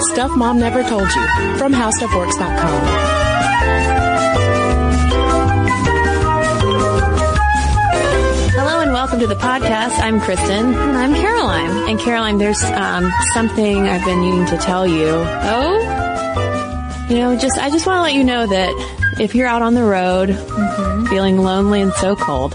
Stuff Mom Never Told You from HowStuffWorks.com. Hello and welcome to the podcast. I'm Cristen. And I'm Caroline. And Caroline, there's um, something I've been needing to tell you. Oh? You know, just I just want to let you know that if you're out on the road, Mm-hmm. feeling lonely and so cold,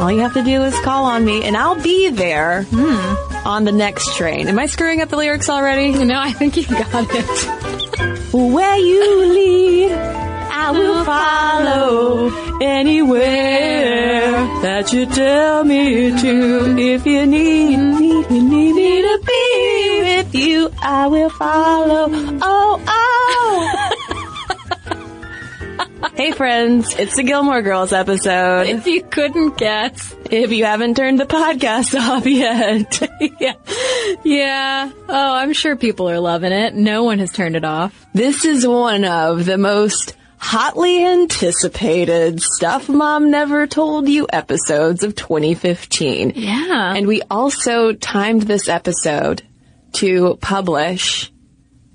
all you have to do is call on me, and I'll be there Hmm. On the next train. Am I screwing up the lyrics already? No, I think you got it. Where you lead, I will follow anywhere that you tell me to. If you need me, you need me to be with you, I will follow. Oh, oh. Hey friends, it's the Gilmore Girls episode. If you couldn't guess. If you haven't turned the podcast off yet. yeah. Yeah. Oh, I'm sure people are loving it. No one has turned it off. This is one of the most hotly anticipated Stuff Mom Never Told You episodes of 2015. Yeah. And we also timed this episode to publish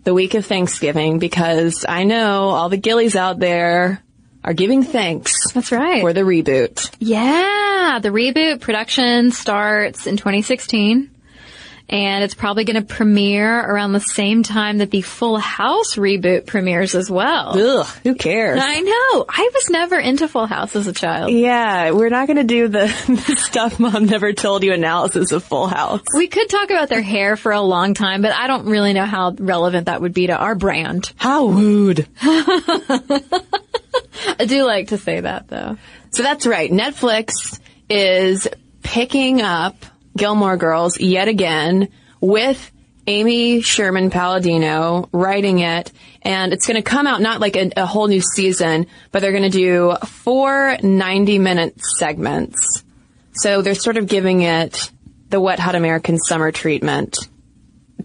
the week of Thanksgiving because I know all the gillies out there are giving thanks That's right. for the reboot. yeah. The reboot production starts in 2016. And it's probably going to premiere around the same time that the Full House reboot premieres as well. Ugh, who cares? I know. I was never into Full House as a child. Yeah, we're not going to do the, the Stuff Mom Never Told You analysis of Full House. We could talk about their hair for a long time, but I don't really know how relevant that would be to our brand. How rude. I do like to say that though. So that's right. Netflix is picking up Gilmore Girls yet again with Amy Sherman Palladino writing it. And it's going to come out not like a, a whole new season, but they're going to do four 90 minute segments. So they're sort of giving it the Wet Hot American Summer treatment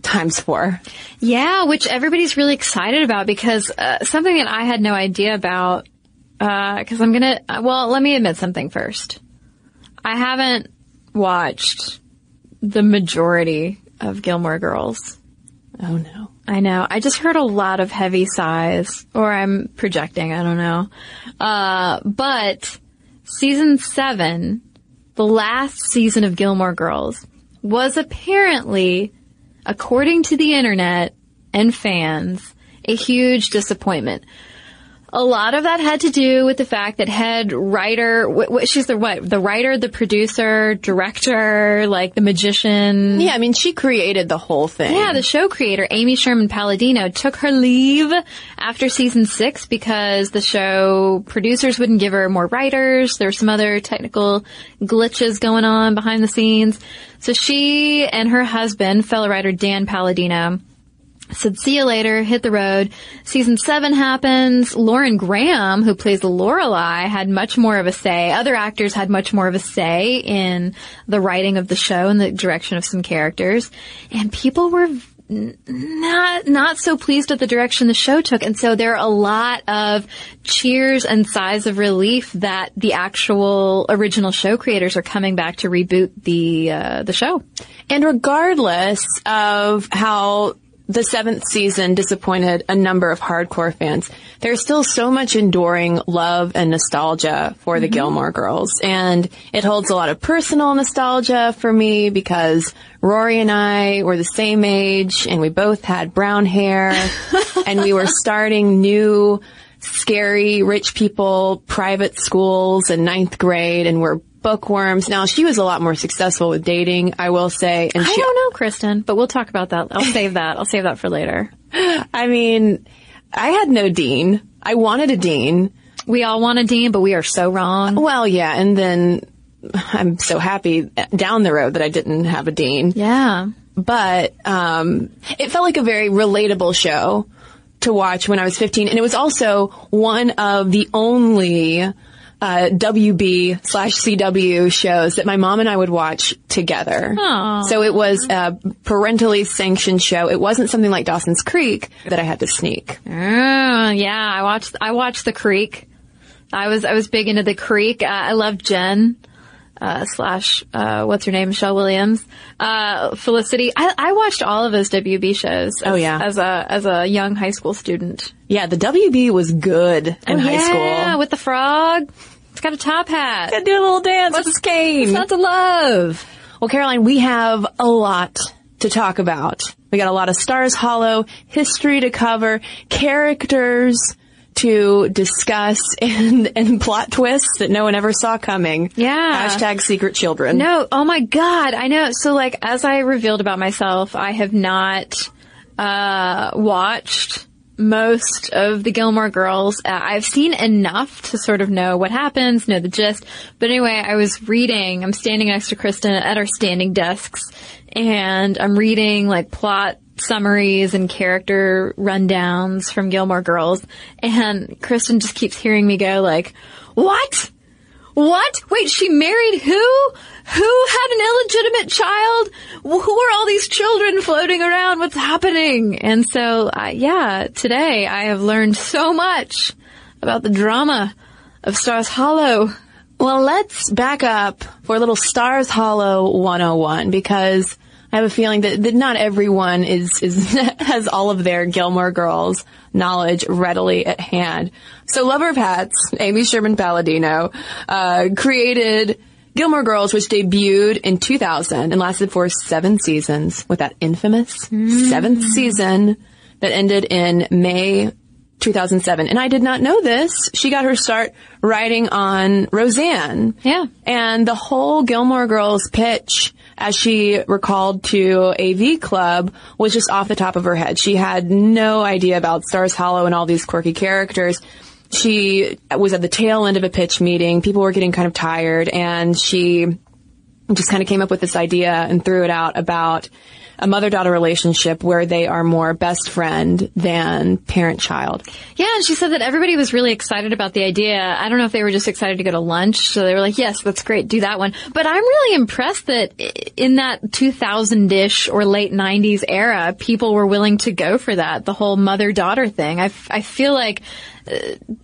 times four. Yeah, which everybody's really excited about because uh, something that I had no idea about. Because I'm gonna. uh, Well, let me admit something first. I haven't watched the majority of Gilmore Girls. Oh no. I know. I just heard a lot of heavy sighs, or I'm projecting. I don't know. Uh, but season seven, the last season of Gilmore Girls, was apparently, according to the internet and fans, a huge disappointment. A lot of that had to do with the fact that head writer, she's the what? The writer, the producer, director, like the magician. Yeah, I mean, she created the whole thing. Yeah, the show creator, Amy Sherman Palladino, took her leave after season six because the show producers wouldn't give her more writers. There were some other technical glitches going on behind the scenes. So she and her husband, fellow writer Dan Palladino, said, see you later, hit the road. Season seven happens. Lauren Graham, who plays Lorelai, had much more of a say. Other actors had much more of a say in the writing of the show and the direction of some characters. And people were not, not so pleased with the direction the show took. And so there are a lot of cheers and sighs of relief that the actual original show creators are coming back to reboot the, uh, the show. And regardless of how the seventh season disappointed a number of hardcore fans, there's still so much enduring love and nostalgia for the mm-hmm. Gilmore Girls. And it holds a lot of personal nostalgia for me because Rory and I were the same age and we both had brown hair and we were starting new scary rich people private schools in ninth grade and we're bookworms. Now she was a lot more successful with dating, I will say. And I don't know, Cristen, but we'll talk about that. I'll save that. I'll save that for later. I mean, I had no dean. I wanted a dean. We all want a dean, but we are so wrong. Well, yeah, and then I'm so happy down the road that I didn't have a dean. Yeah. But um, it felt like a very relatable show to watch when I was 15, and it was also one of the only uh, WB slash CW shows that my mom and I would watch together. Aw. So it was a parentally sanctioned show. It wasn't something like Dawson's Creek that I had to sneak. Oh, yeah. I watched, I watched The Creek. I was, I was big into The Creek. Uh, I loved Jen. uh, slash uh, what's her name, Michelle Williams, uh, Felicity. I, I watched all of those WB shows. As, Oh, yeah. as a as a young high school student. Yeah, the WB was good in high Oh, yeah, school. with the frog. It's got a top hat. Gotta do a little dance with his cane. What's not to love? Well, Caroline, we have a lot to talk about. We got a lot of Stars Hollow history to cover, characters to discuss, and, and plot twists that no one ever saw coming. Yeah. Hashtag secret children. No, oh my god, I know. So like, as I revealed about myself, I have not, uh, watched most of the Gilmore Girls. Uh, I've seen enough to sort of know what happens, know the gist. But anyway, I was reading, I'm standing next to Cristen at our standing desks, and I'm reading like plot summaries and character rundowns from Gilmore Girls, and Cristen just keeps hearing me go like, what? What? Wait, she married who? Who had an illegitimate child? Who are all these children floating around? What's happening? And so, uh, yeah, today I have learned so much about the drama of Stars Hollow. Well, let's back up for a little Stars Hollow 101 because I have a feeling that, that not everyone is, is has all of their Gilmore Girls knowledge readily at hand. So Lover of Hats, Amy Sherman Palladino, uh, created Gilmore Girls, which debuted in 2000 and lasted for seven seasons with that infamous seventh season that ended in May 2007. And I did not know this. She got her start writing on Roseanne. Yeah. And the whole Gilmore Girls pitch, as she recalled to AV Club, was just off the top of her head. She had no idea about Stars Hollow and all these quirky characters. She was at the tail end of a pitch meeting. People were getting kind of tired and she just kind of came up with this idea and threw it out about a mother-daughter relationship where they are more best friend than parent-child. Yeah, and she said that everybody was really excited about the idea. I don't know if they were just excited to go to lunch, so they were like, yes, that's great, do that one. But I'm really impressed that in that 2000-ish or late 90s era, people were willing to go for that, the whole mother-daughter thing. I, f- I feel like, uh,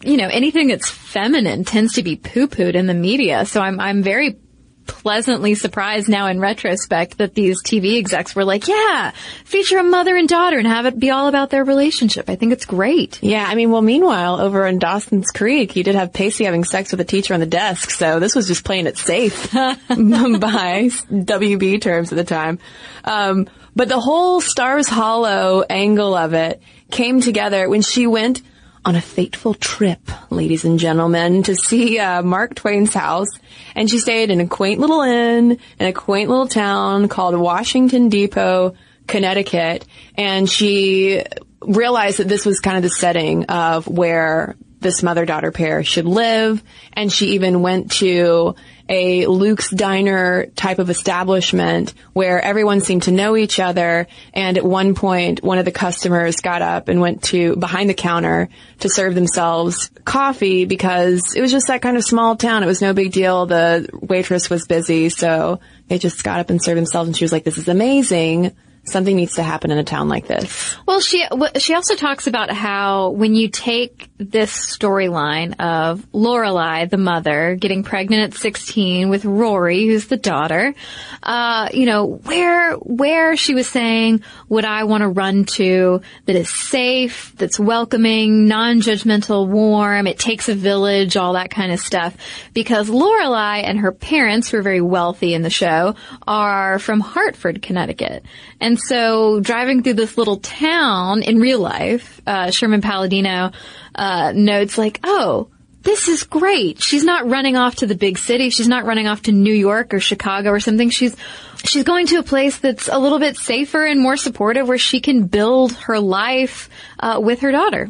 you know, anything that's feminine tends to be poo-pooed in the media, so I'm, I'm very pleasantly surprised now in retrospect that these TV execs were like, yeah, feature a mother and daughter and have it be all about their relationship. I think it's great. Yeah, I mean, well, meanwhile, over in Dawson's Creek, you did have Pacey having sex with a teacher on the desk, so this was just playing it safe by WB terms at the time. Um, but the whole Stars Hollow angle of it came together when she went on a fateful trip, ladies and gentlemen, to see uh, Mark Twain's house. And she stayed in a quaint little inn in a quaint little town called Washington Depot, Connecticut. And she realized that this was kind of the setting of where this mother-daughter pair should live. And she even went to a Luke's Diner type of establishment where everyone seemed to know each other. And at one point, one of the customers got up and went to behind the counter to serve themselves coffee because it was just that kind of small town. It was no big deal. The waitress was busy. So they just got up and served themselves. And she was like, this is amazing. Something needs to happen in a town like this. Well, she she also talks about how when you take this storyline of Lorelai, the mother, getting pregnant at 16 with Rory, who's the daughter, uh, you know, where where she was saying would I want to run to that is safe, that's welcoming, non-judgmental, warm, it takes a village, all that kind of stuff. Because Lorelai and her parents, who are very wealthy in the show, are from Hartford, Connecticut. And so driving through this little town in real life, uh, Sherman Palladino, uh, notes like, oh, this is great. She's not running off to the big city. She's not running off to New York or Chicago or something. She's, she's going to a place that's a little bit safer and more supportive where she can build her life, uh, with her daughter.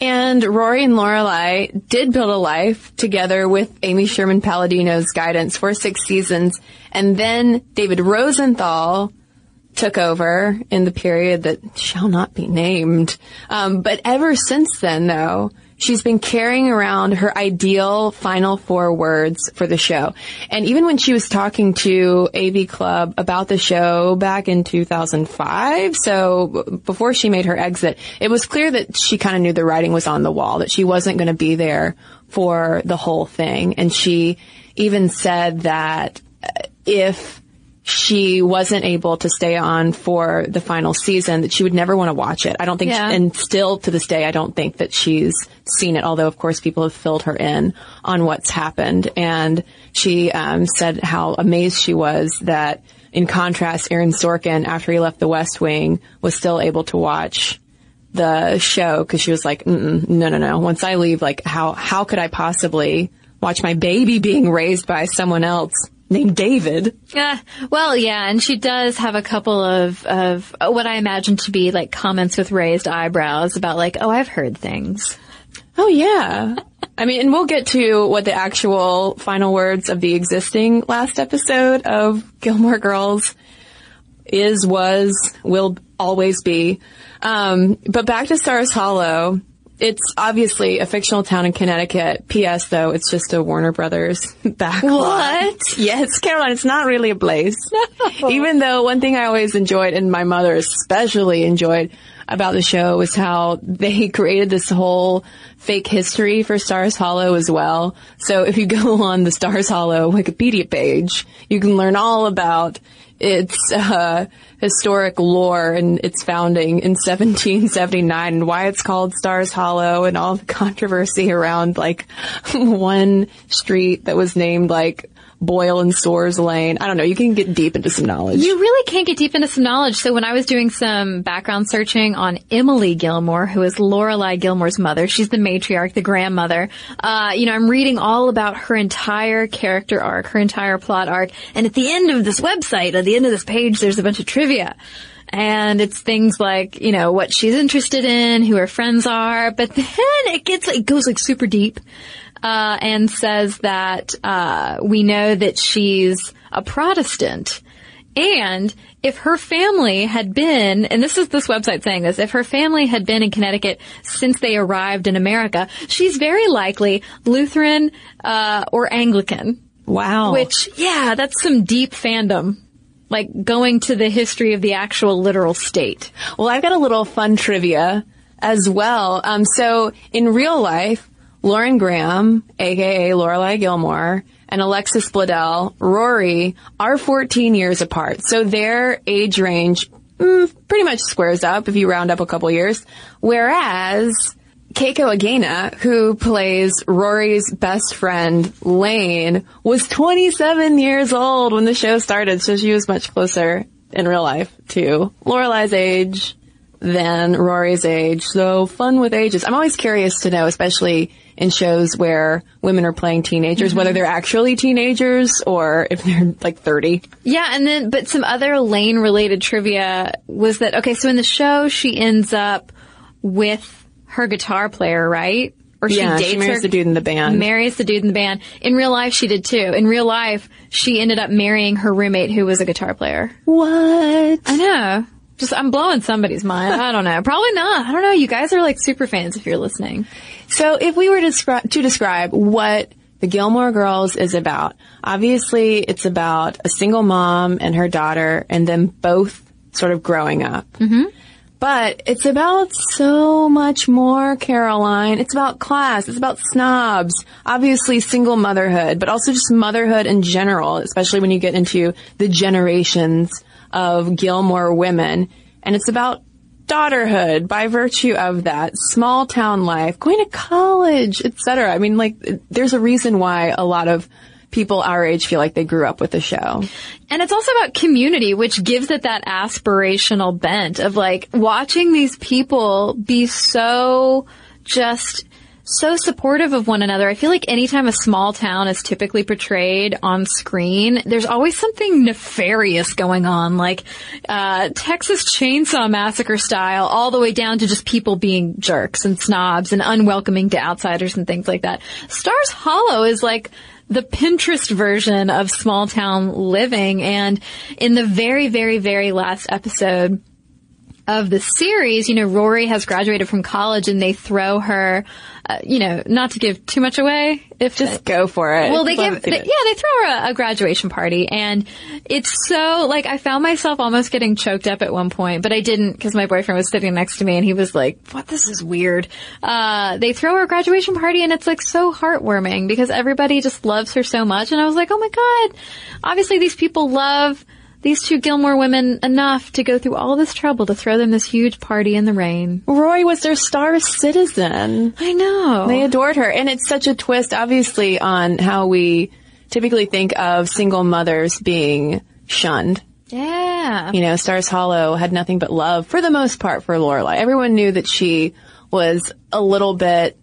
And Rory and Lorelai did build a life together with Amy Sherman Palladino's guidance for six seasons. And then David Rosenthal took over in the period that shall not be named. Um, but ever since then, though, she's been carrying around her ideal final four words for the show. And even when she was talking to AV Club about the show back in 2005, so before she made her exit, it was clear that she kind of knew the writing was on the wall, that she wasn't going to be there for the whole thing. And she even said that uh, if she wasn't able to stay on for the final season, that she would never want to watch it. I don't think, Yeah. she, and still to this day, I don't think that she's seen it. Although, of course, people have filled her in on what's happened, and she um, said how amazed she was that, in contrast, Aaron Sorkin, after he left The West Wing, was still able to watch the show because she was like, no, no, no. Once I leave, like, how how could I possibly watch my baby being raised by someone else named David? Yeah, well, yeah, and she does have a couple of, of what I imagine to be like comments with raised eyebrows about like, oh, I've heard things. Oh yeah. I mean, and we'll get to what the actual final words of the existing last episode of Gilmore Girls is, was, will always be. Um, but back to Stars Hollow. It's obviously a fictional town in Connecticut. P.S. though, it's just a Warner Brothers backlot. What? Yes, Caroline, it's not really a place. Even though one thing I always enjoyed, and my mother especially enjoyed about the show, was how they created this whole fake history for Stars Hollow as well. So if you go on the Stars Hollow Wikipedia page, you can learn all about its uh, historic lore and its founding in 1779 and why it's called Stars Hollow and all the controversy around like one street that was named like Boyle and Stores Lane. I don't know. You can get deep into some knowledge. You really can't get deep into some knowledge. So when I was doing some background searching on Emily Gilmore, who is Lorelai Gilmore's mother, she's the matriarch, the grandmother. Uh, you know, I'm reading all about her entire character arc, her entire plot arc, and at the end of this website, at the end of this page, there's a bunch of trivia. And it's things like, you know, what she's interested in, who her friends are, but then it gets, it goes like super deep uh, and says that uh, we know that she's a Protestant. And if her family had been, and this is this website saying this, if her family had been in Connecticut since they arrived in America, she's very likely Lutheran uh, or Anglican. wow. Which, yeah, that's some deep fandom. Like going to the history of the actual literal state. Well, I've got a little fun trivia as well. Um, so in real life, Lauren Graham, aka Lorelai Gilmore, and Alexis Bledel, Rory, are 14 years apart. So their age range mm, pretty much squares up if you round up a couple years. Whereas Keiko Agena, who plays Rory's best friend, Lane, was 27 years old when the show started, so she was much closer in real life to Lorelai's age than Rory's age. So fun with ages. I'm always curious to know, especially in shows where women are playing teenagers, mm-hmm. whether they're actually teenagers or if they're like 30. Yeah, and then, but some other Lane related trivia was that, okay, so in the show, she ends up with her guitar player, right? Or she Yeah, she dates marries her, the dude in the band. Marries the dude in the band. In real life, she did too. In real life, she ended up marrying her roommate who was a guitar player. What? I know. Just, I'm blowing somebody's mind. I don't know. Probably not. I don't know. You guys are like super fans if you're listening. So if we were to describe, to describe what the Gilmore Girls is about, obviously it's about a single mom and her daughter and them both sort of growing up. Mm-hmm. But it's about so much more, Caroline. It's about class. It's about snobs. Obviously single motherhood, but also just motherhood in general, especially when you get into the generations of Gilmore women. And it's about daughterhood by virtue of that small town life, going to college, etc. I mean, like, there's a reason why a lot of people our age feel like they grew up with the show. And it's also about community, which gives it that aspirational bent of like watching these people be so just so supportive of one another. I feel like anytime a small town is typically portrayed on screen, there's always something nefarious going on, like uh, Texas Chainsaw Massacre style, all the way down to just people being jerks and snobs and unwelcoming to outsiders and things like that. Stars Hollow is like the Pinterest version of small town living. And in the very, very, very last episode of the series, you know, Rory has graduated from college and they throw her, uh, you know, not to give too much away. If Just go for it. well, they give, they, yeah, they throw her a, a graduation party and it's so, like, I found myself almost getting choked up at one point, but I didn't because my boyfriend was sitting next to me and he was like, what, this is weird. Uh, they throw her a graduation party and it's like so heartwarming because everybody just loves her so much and I was like, oh my god, obviously these people love these two Gilmore women enough to go through all this trouble to throw them this huge party in the rain. Rory was their star citizen. I know. They adored her. And it's such a twist, obviously, on how we typically think of single mothers being shunned. yeah. You know, Stars Hollow had nothing but love for the most part for Lorelai. Everyone knew that she was a little bit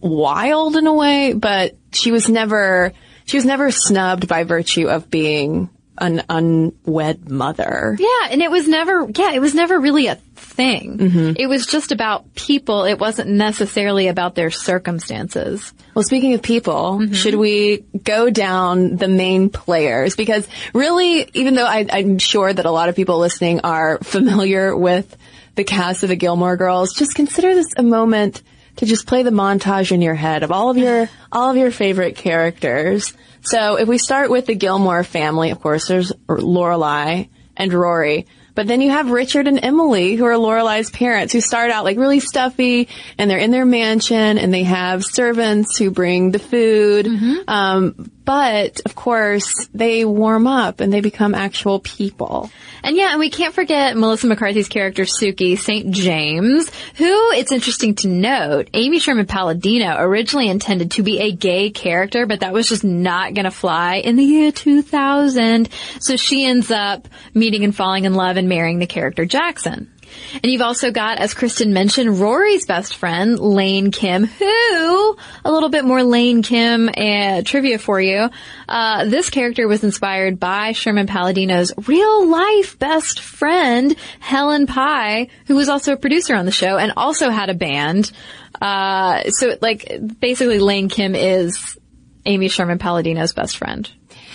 wild in a way, but she was never, she was never snubbed by virtue of being an unwed mother. Yeah, and it was never, yeah, it was never really a thing. Mm-hmm. It was just about people. It wasn't necessarily about their circumstances. Well, speaking of people, mm-hmm. should we go down the main players? Because really, even though I, I'm sure that a lot of people listening are familiar with the cast of the Gilmore Girls, just consider this a moment to just play the montage in your head of all of your all of your favorite characters. So if we start with the Gilmore family, of course, there's Lorelai and Rory. But then you have Richard and Emily, who are Lorelai's parents, who start out like really stuffy, and they're in their mansion, and they have servants who bring the food. Um, but of course, they warm up and they become actual people. And yeah, and we can't forget Melissa McCarthy's character Sookie St. James, who it's interesting to note, Amy Sherman Palladino originally intended to be a gay character, but that was just not gonna fly in the year 2000. So she ends up meeting and falling in love and marrying the character Jackson. And you've also got, as Kristen mentioned, Rory's best friend, Lane Kim, who, a little bit more Lane Kim uh, trivia for you. Uh, this character was inspired by Sherman Palladino's real life best friend, Helen Pai, who was also a producer on the show and also had a band. Uh, so like, basically Lane Kim is Amy Sherman Palladino's best friend.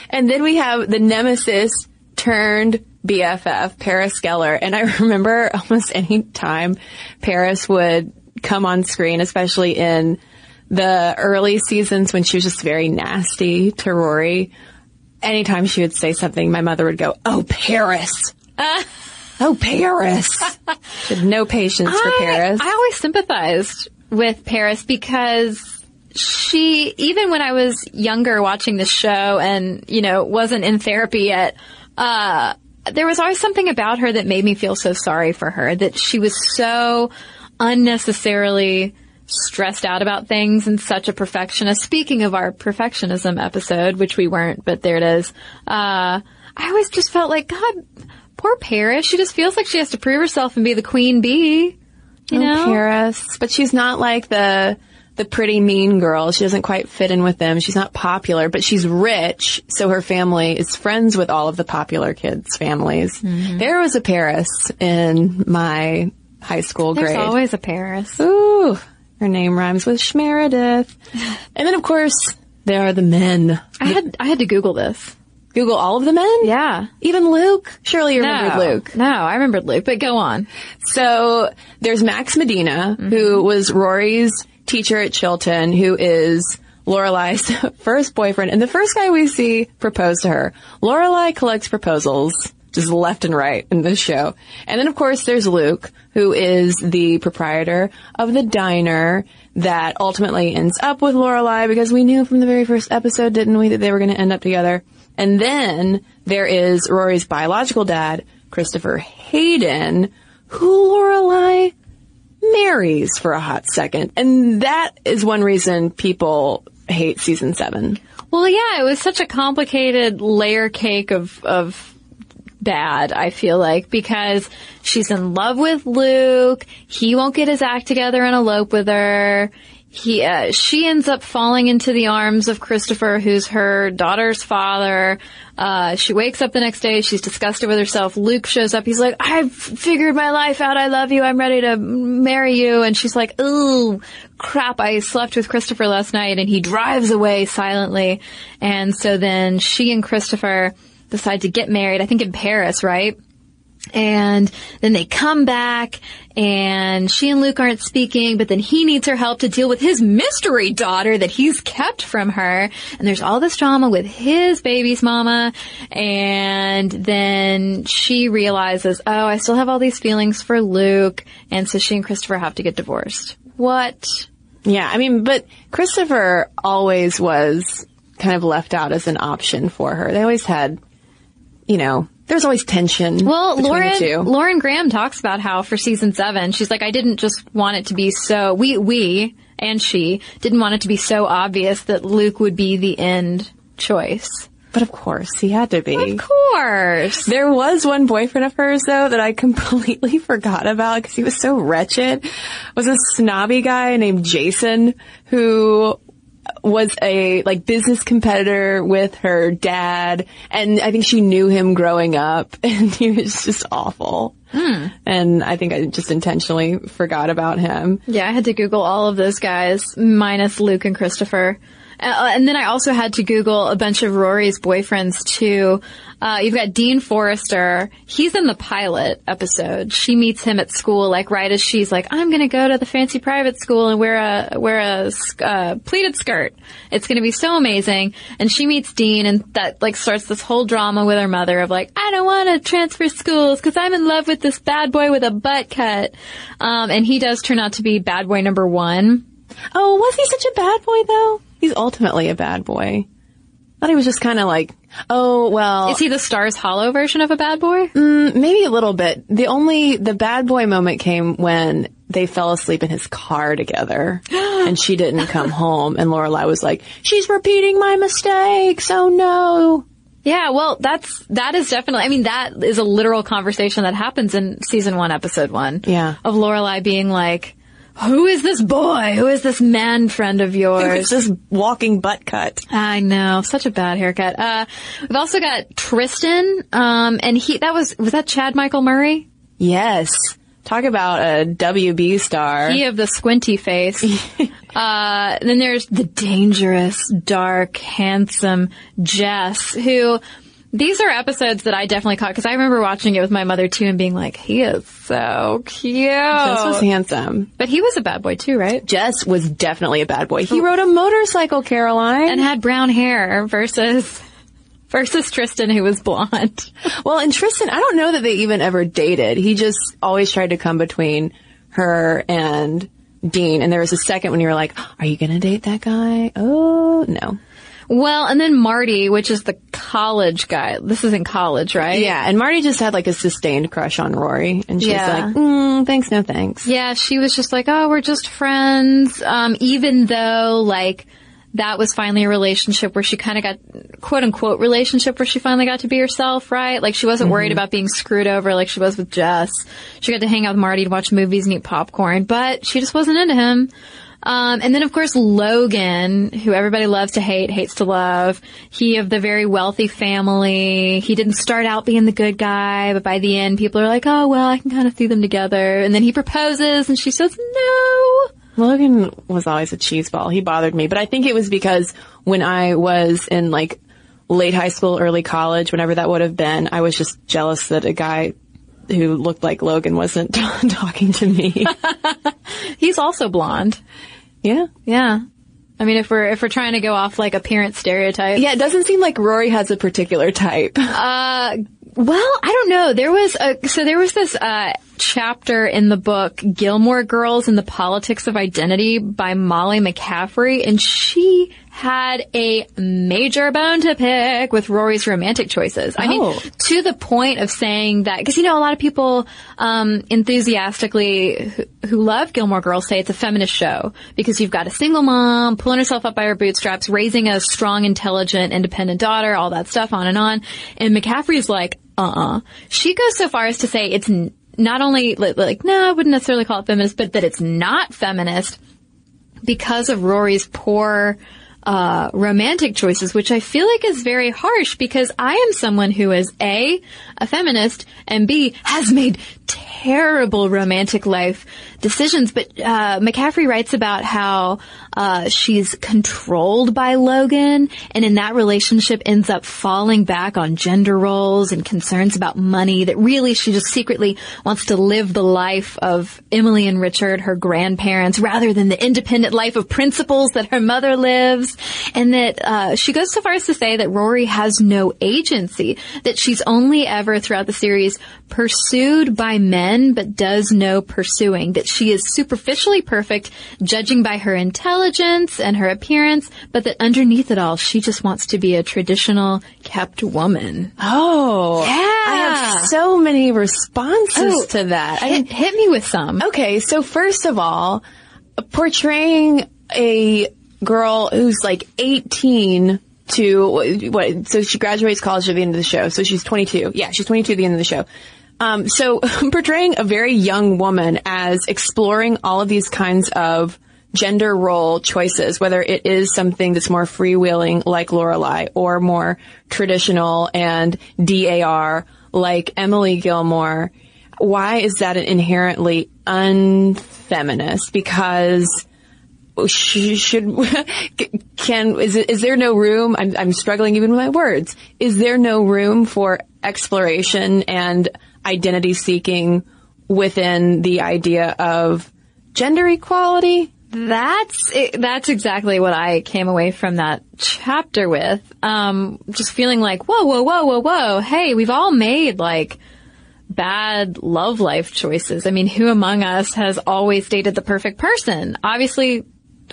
And then we have the nemesis turned BFF, Paris Geller. And I remember almost any time Paris would come on screen, especially in the early seasons when she was just very nasty to Rory. Anytime she would say something, my mother would go, Oh, Paris. oh, Paris. She had no patience for Paris. I always sympathized with Paris because she, even when I was younger watching the show and, you know, wasn't in therapy yet, uh, there was always something about her that made me feel so sorry for her, that she was so unnecessarily stressed out about things and such a perfectionist. Speaking of our perfectionism episode, which we weren't, but there it is, uh, I always just felt like, God, poor Paris, she just feels like she has to prove herself and be the queen bee. You Oh, know? Paris. But she's not like the the pretty mean girl. She doesn't quite fit in with them. She's not popular, but she's rich, so her family is friends with all of the popular kids' families. Mm-hmm. There was a Paris in my high school There's grade. always a Paris. Ooh, her name rhymes with Schmeredith. and then of course there are the men. I had I had to Google this. Google all of the men. Yeah. Even Luke. Surely you remember no, Luke. No, I remembered Luke, but go on. So there's Max Medina, who was Rory's teacher at Chilton, who is Lorelai's first boyfriend and the first guy we see propose to her. Lorelai collects proposals just left and right in this show. And then of course there's Luke, who is the proprietor of the diner that ultimately ends up with Lorelai because we knew from the very first episode, didn't we, that they were going to end up together. And then there is Rory's biological dad, Christopher Hayden, who Lorelai marries for a hot second. And that is one reason people hate season seven. Well, yeah, it was such a complicated layer cake of of bad, I feel like, because she's in love with Luke, he won't get his act together and elope with her. He, uh, she ends up falling into the arms of Christopher, who's her daughter's father. Uh, she wakes up the next day. She's disgusted with herself. Luke shows up. He's like, I've figured my life out. I love you. I'm ready to marry you. And she's like, ooh, crap. I slept with Christopher last night. And he drives away silently. And so then she and Christopher decide to get married. I think in Paris, right? And then they come back and she and Luke aren't speaking, but then he needs her help to deal with his mystery daughter that he's kept from her. And there's all this drama with his baby's mama. And then she realizes, oh, I still have all these feelings for Luke. And so she and Christopher have to get divorced. What? Yeah, I mean, but Christopher always was kind of left out as an option for her. They always had, you know, there's always tension. Well, Lauren. Lauren Graham talks about how for season seven, she's like, I didn't just want it to be so, we, we, and she didn't want it to be so obvious that Luke would be the end choice. But of course, he had to be. Of course. There was one boyfriend of hers though that I completely forgot about because he was so wretched. Was a snobby guy named Jason who was a like business competitor with her dad and I think she knew him growing up and he was just awful. Hmm. And I think I just intentionally forgot about him. Yeah, I had to Google all of those guys minus Luke and Christopher. Uh, and then I also had to Google a bunch of Rory's boyfriends too. Uh, you've got Dean Forrester. He's in the pilot episode. She meets him at school, like right as she's like, "I'm going to go to the fancy private school and wear a wear a uh, pleated skirt. It's going to be so amazing." And she meets Dean, and that like starts this whole drama with her mother of like, "I don't want to transfer schools because I'm in love with this bad boy with a butt cut." Um, and he does turn out to be bad boy number one. Oh, was he such a bad boy though? He's ultimately a bad boy. I thought he was just kind of like, oh, well, Is he the Stars Hollow version of a bad boy? Mm, maybe a little bit. The only, the bad boy moment came when they fell asleep in his car together and she didn't come home and Lorelai was like, she's repeating my mistakes. Oh no. Yeah, well, that's that is definitely. I mean, that is a literal conversation that happens in season one, episode one. Yeah. of Lorelai being like, "Who is this boy? Who is this man friend of yours?" This walking butt cut. I know, such a bad haircut. Uh, we've also got Tristan, um, and he that was was that Chad Michael Murray? Yes. Talk about a WB star. He of the squinty face. uh, then there's the dangerous, dark, handsome Jess, who these are episodes that I definitely caught because I remember watching it with my mother too and being like, he is so cute. Jess was handsome. but he was a bad boy too, right? Jess was definitely a bad boy. He rode a motorcycle, Caroline. And had brown hair versus versus Tristan who was blonde. Well, and Tristan, I don't know that they even ever dated. He just always tried to come between her and Dean. And there was a second when you were like, are you going to date that guy? Oh, no. Well, and then Marty, which is the college guy. This is in college, right? Yeah. And Marty just had like a sustained crush on Rory. And she's Yeah. like, mm, thanks, no thanks. Yeah, she was just like, oh, we're just friends. Um, even though, like, that was finally a relationship where she kind of got, quote unquote, relationship where she finally got to be herself, right? Like, she wasn't worried about being screwed over like she was with Jess. She got to hang out with Marty to watch movies and eat popcorn, but she just wasn't into him. Um, and then of course Logan, who everybody loves to hate, hates to love. He of the very wealthy family. He didn't start out being the good guy, but by the end people are like, oh well, I can kind of see them together. And then he proposes and she says no. Logan was always a cheeseball. He bothered me, but I think it was because when I was in like late high school, early college, whenever that would have been, I was just jealous that a guy who looked like Logan wasn't talking to me. He's also blonde. yeah. Yeah. I mean, if we're, if we're trying to go off like appearance stereotypes. Yeah, it doesn't seem like Rory has a particular type. Uh, well, I don't know. There was a, so there was this, uh, chapter in the book Gilmore Girls and the Politics of Identity by Molly McCaffrey, and she had a major bone to pick with Rory's romantic choices. I mean, Oh. to the point of saying that, because you know, a lot of people, um, enthusiastically who, who love Gilmore Girls say it's a feminist show because you've got a single mom pulling herself up by her bootstraps, raising a strong, intelligent, independent daughter, all that stuff, on and on. And McCaffrey's like, uh-uh. She goes so far as to say it's not only like, no, I wouldn't necessarily call it feminist, but that it's not feminist because of Rory's poor uh, romantic choices, which I feel like is very harsh because I am someone who is A, a feminist, and B, has made terrible romantic life decisions. But uh, McCaffrey writes about how uh, she's controlled by Logan, and in that relationship ends up falling back on gender roles and concerns about money. That really she just secretly wants to live the life of Emily and Richard, her grandparents, rather than the independent life of principles that her mother lives. And that uh, she goes so far as to say that Rory has no agency. That she's only ever throughout the series pursued by men, but does no pursuing. That she is superficially perfect, judging by her intelligence and her appearance, but that underneath it all, she just wants to be a traditional kept woman. Oh, Yeah. I have so many responses Oh, to that. I Hit, hit me with some. Okay, so first of all, portraying a girl who's like 18 to what? So she graduates college at the end of the show. So she's 22. Yeah, she's 22 at the end of the show. Um, so portraying a very young woman as exploring all of these kinds of gender role choices, whether it is something that's more freewheeling like Lorelai or more traditional and DAR like Emily Gilmore, why is that inherently unfeminist? Because sh- should can is is there no room? I'm I'm struggling even with my words. Is there no room for exploration and identity seeking within the idea of gender equality? That's it, that's exactly what I came away from that chapter with. Um, just feeling like, whoa, whoa, whoa, whoa, whoa. Hey, we've all made like bad love life choices. I mean, who among us has always dated the perfect person? Obviously,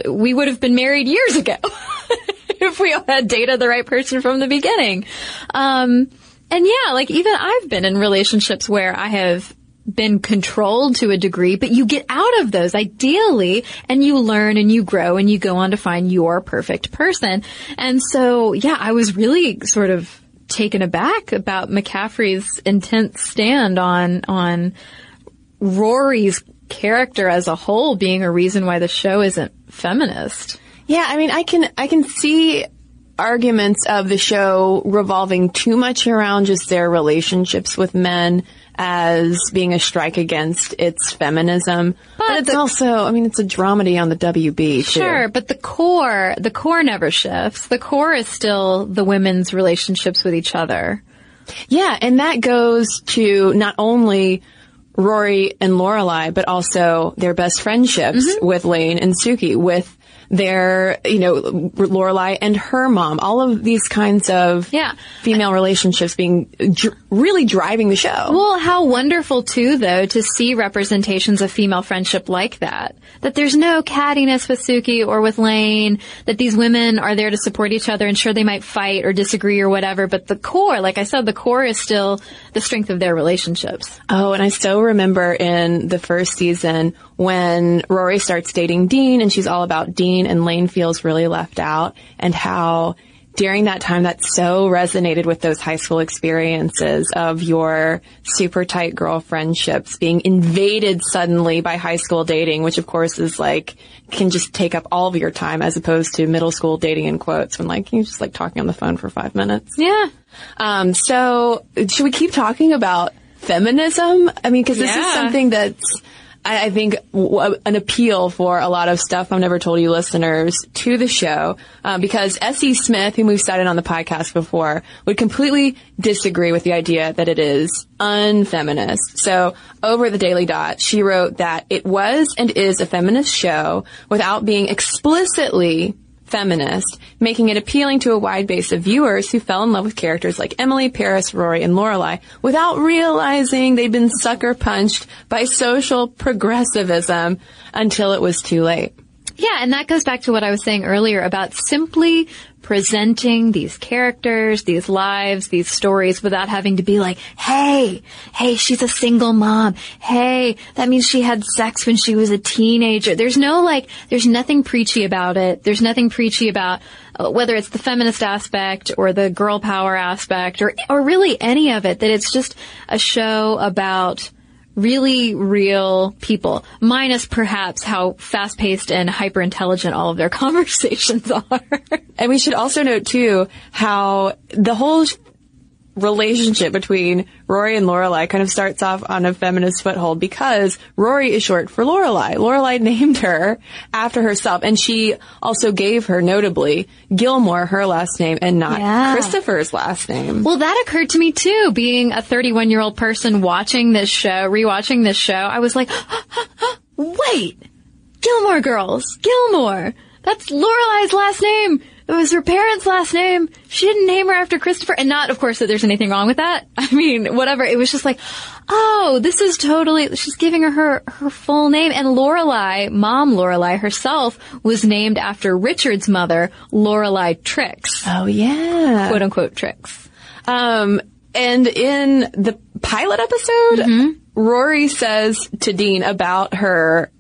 we would have been married years ago if we had dated the right person from the beginning. Um, and yeah, like even I've been in relationships where I have been controlled to a degree, but you get out of those ideally and you learn and you grow and you go on to find your perfect person. And so, yeah, I was really sort of taken aback about McCaffrey's intense stand on, on Rory's character as a whole being a reason why the show isn't feminist. Yeah, I mean, I can I can see arguments of the show revolving too much around just their relationships with men as being a strike against its feminism. But, But it's the- also, I mean, it's a dramedy on the WB too. Sure, but the core, the core never shifts. The core is still the women's relationships with each other. Yeah, and that goes to not only Rory and Lorelai, but also their best friendships Mm-hmm. with Lane and Sookie, with their, you know, Lorelai and her mom. All of these kinds of Yeah. female relationships being dr- really driving the show. Well, how wonderful too, though, to see representations of female friendship like that. That there's no cattiness with Sookie or with Lane, that these women are there to support each other and sure they might fight or disagree or whatever, but the core, like I said, the core is still the strength of their relationships. Oh, and I so remember in the first season when Rory starts dating Dean and she's all about Dean and Lane feels really left out and how during that time that so resonated with those high school experiences of your super tight girl friendships being invaded suddenly by high school dating, which of course is like, can just take up all of your time as opposed to middle school dating in quotes when like, you're just like talking on the phone for five minutes. Yeah. Um, so should we keep talking about feminism? I mean, because this is something that's, I, I think, w- an appeal for a lot of stuff I've never told you listeners to the show. Uh, because S.E. Smith, whom we've cited on the podcast before, would completely disagree with the idea that it is unfeminist. So over the Daily Dot, she wrote that it was and is a feminist show without being explicitly feminist, making it appealing to a wide base of viewers who fell in love with characters like Emily, Paris, Rory, and Lorelai without realizing they'd been sucker punched by social progressivism until it was too late. Yeah, and that goes back to what I was saying earlier about simply presenting these characters, these lives, these stories without having to be like, hey, hey, she's a single mom. Hey, that means she had sex when she was a teenager. There's no like, there's nothing preachy about it. There's nothing preachy about uh, whether it's the feminist aspect or the girl power aspect or, or really any of it, that it's just a show about really real people, minus perhaps how fast paced and hyper intelligent all of their conversations are. And we should also note too how the whole relationship between Rory and Lorelai kind of starts off on a feminist foothold because Rory is short for Lorelai. Lorelai named her after herself, and she also gave her, notably, Gilmore her last name and not Yeah. Christopher's last name. Well, that occurred to me too. Being a 31 year old person watching this show, rewatching this show, I was like, wait, Gilmore Girls, Gilmore. That's Lorelai's last name. It was her parents' last name. She didn't name her after Christopher. And not, of course, that there's anything wrong with that. I mean, whatever. It was just like, oh, this is totally, she's giving her her, her full name. And Lorelai, mom Lorelai herself, was named after Richard's mother, Lorelai Trix. oh yeah. Quote unquote Trix. Um, and in the pilot episode, Rory says to Dean about her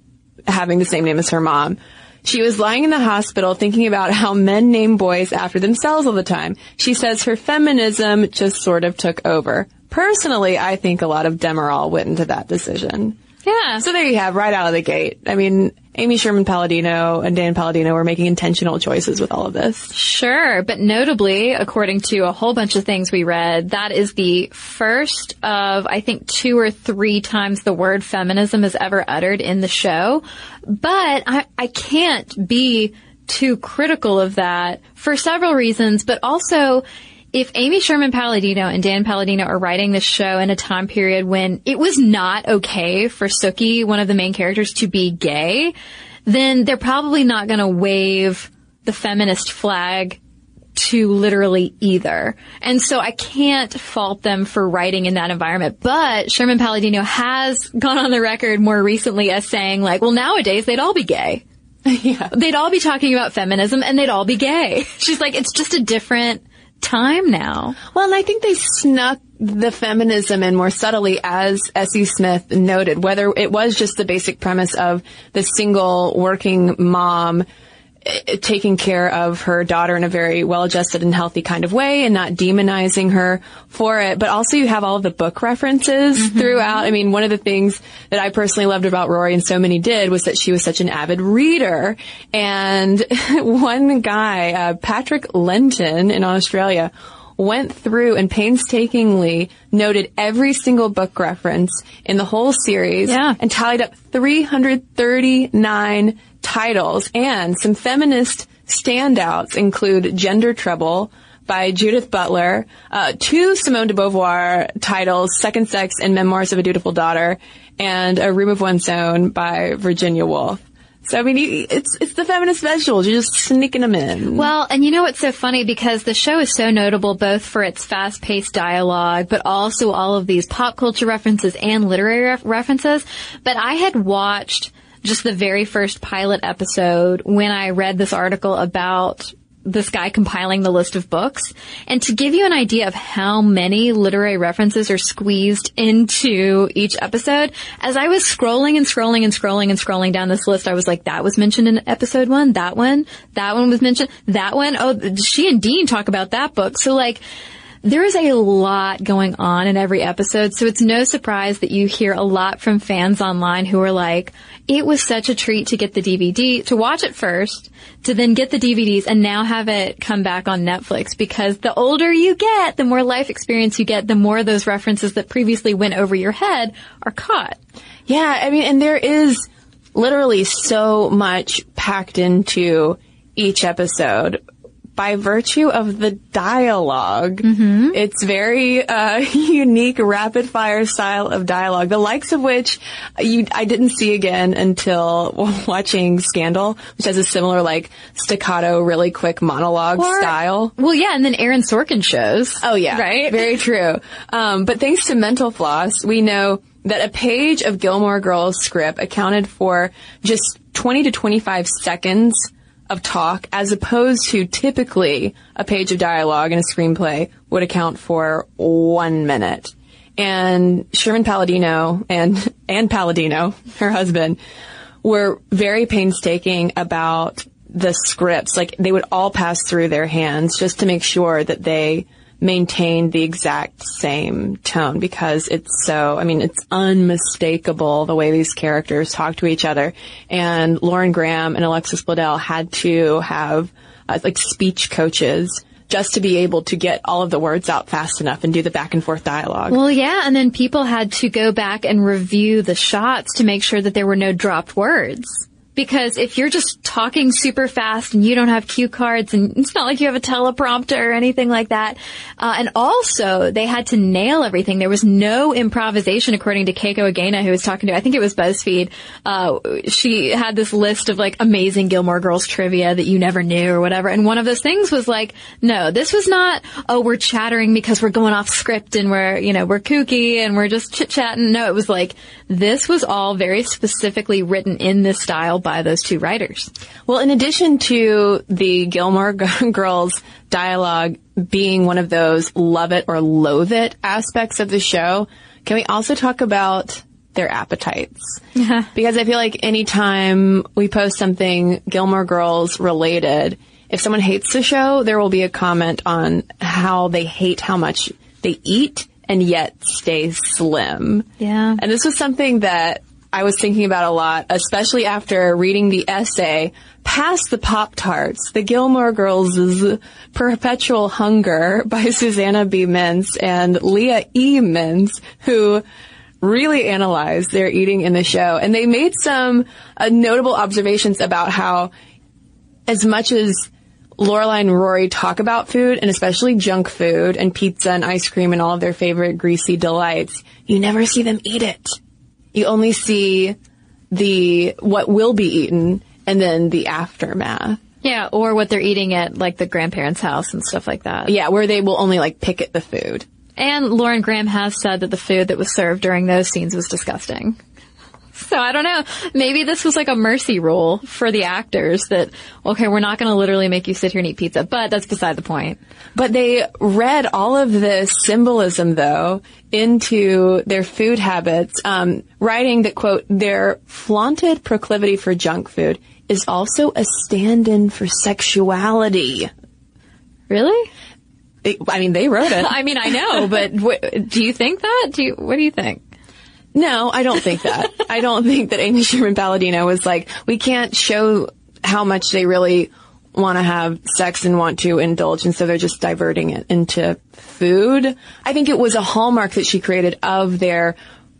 having the same name as her mom. She was lying in the hospital thinking about how men name boys after themselves all the time. She says her feminism just sort of took over. Personally, I think a lot of Demerol went into that decision. Yeah. So there you have, right out of the gate. I mean, Amy Sherman Palladino and Dan Palladino were making intentional choices with all of this. Sure, but notably, according to a whole bunch of things we read, that is the first of, I think, two or three times the word feminism is ever uttered in the show. But I, I can't be too critical of that for several reasons, but also, if Amy Sherman Palladino and Dan Palladino are writing this show in a time period when it was not okay for Sookie, one of the main characters, to be gay, then they're probably not going to wave the feminist flag to literally either. And so I can't fault them for writing in that environment. But Sherman Palladino has gone on the record more recently as saying like, well nowadays they'd all be gay. yeah. They'd all be talking about feminism and they'd all be gay. She's like, it's just a different time now. Well, and I think they snuck the feminism in more subtly, as S.E. Smith noted, whether it was just the basic premise of the single working mom taking care of her daughter in a very well-adjusted and healthy kind of way and not demonizing her for it. But also you have all of the book references throughout. I mean, one of the things that I personally loved about Rory and so many did was that she was such an avid reader. And one guy, uh, Patrick Lenton in Australia, went through and painstakingly noted every single book reference in the whole series Yeah. and tallied up 339 titles and some feminist standouts include Gender Trouble by Judith Butler, uh, two Simone de Beauvoir titles, Second Sex and Memoirs of a Dutiful Daughter, and A Room of One's Own by Virginia Woolf. So I mean, it's it's the feminist vegetables. You're just sneaking them in. Well, and you know what's so funny because the show is so notable both for its fast-paced dialogue, but also all of these pop culture references and literary ref- references. But I had watched just the very first pilot episode when I read this article about this guy compiling the list of books. And to give you an idea of how many literary references are squeezed into each episode, as I was scrolling and scrolling and scrolling and scrolling down this list, I was like, that was mentioned in episode one, that one, that one was mentioned, that one, oh, she and Dean talk about that book. So like, there is a lot going on in every episode, so it's no surprise that you hear a lot from fans online who are like, it was such a treat to get the DVD, to watch it first, to then get the DVDs and now have it come back on Netflix because the older you get, the more life experience you get, the more those references that previously went over your head are caught. Yeah, I mean, and there is literally so much packed into each episode by virtue of the dialog It's very uh, unique, rapid fire style of dialogue, the likes of which you I didn't see again until watching Scandal, which has a similar like staccato, really quick monologue Or- style. Well, yeah, and then Aaron Sorkin shows. Oh yeah, Right? Very true. Um, but thanks to Mental Floss, we know that a page of Gilmore Girls script accounted for just 20 to 25 seconds of talk, as opposed to typically a page of dialogue in a screenplay would account for one minute. And Sherman Palladino and and Palladino, her husband, were very painstaking about the scripts. Like they would all pass through their hands just to make sure that they maintained the exact same tone because it's so, I mean, it's unmistakable the way these characters talk to each other. And Lauren Graham and Alexis Bledel had to have uh, like speech coaches just to be able to get all of the words out fast enough and do the back and forth dialogue. Well, yeah, and then people had to go back and review the shots to make sure that there were no dropped words. Because if you're just talking super fast and you don't have cue cards and it's not like you have a teleprompter or anything like that. Uh, and also they had to nail everything. There was no improvisation according to Keiko Agena who was talking to, I think it was BuzzFeed. Uh, she had this list of like amazing Gilmore Girls trivia that you never knew or whatever. And one of those things was like, no, this was not, oh, we're chattering because we're going off script and we're, you know, we're kooky and we're just chit chatting. No, it was like, this was all very specifically written in this style by those two writers. Well, in addition to the Gilmore Girls dialogue being one of those love it or loathe it aspects of the show, can we also talk about their appetites? Uh-huh. Because I feel like anytime we post something Gilmore Girls related, if someone hates the show, there will be a comment on how they hate how much they eat and yet stay slim. Yeah. And this was something that I was thinking about a lot, especially after reading the essay Past the Pop Tarts, the Gilmore Girls' Perpetual Hunger by Susanna B. Mintz and Leah E. Mintz, who really analyzed their eating in the show. And they made some uh, notable observations about how as much as Lorelai and Rory talk about food and especially junk food and pizza and ice cream and all of their favorite greasy delights, you never see them eat it. You only see the, what will be eaten and then the aftermath. Yeah, or what they're eating at like the grandparents' house and stuff like that. Yeah, where they will only like pick at the food. And Lauren Graham has said that the food that was served during those scenes was disgusting. So I don't know. Maybe this was like a mercy rule for the actors that, okay, we're not going to literally make you sit here and eat pizza, but that's beside the point. But they read all of this symbolism though into their food habits, um, writing that quote, their flaunted proclivity for junk food is also a stand-in for sexuality. Really? It, I mean, they wrote it. I mean, I know, but wh- do you think that? Do you, what do you think? No, I don't think that. I don't think that Amy Sherman Palladino was like, we can't show how much they really want to have sex and want to indulge, and so they're just diverting it into food. I think it was a hallmark that she created of their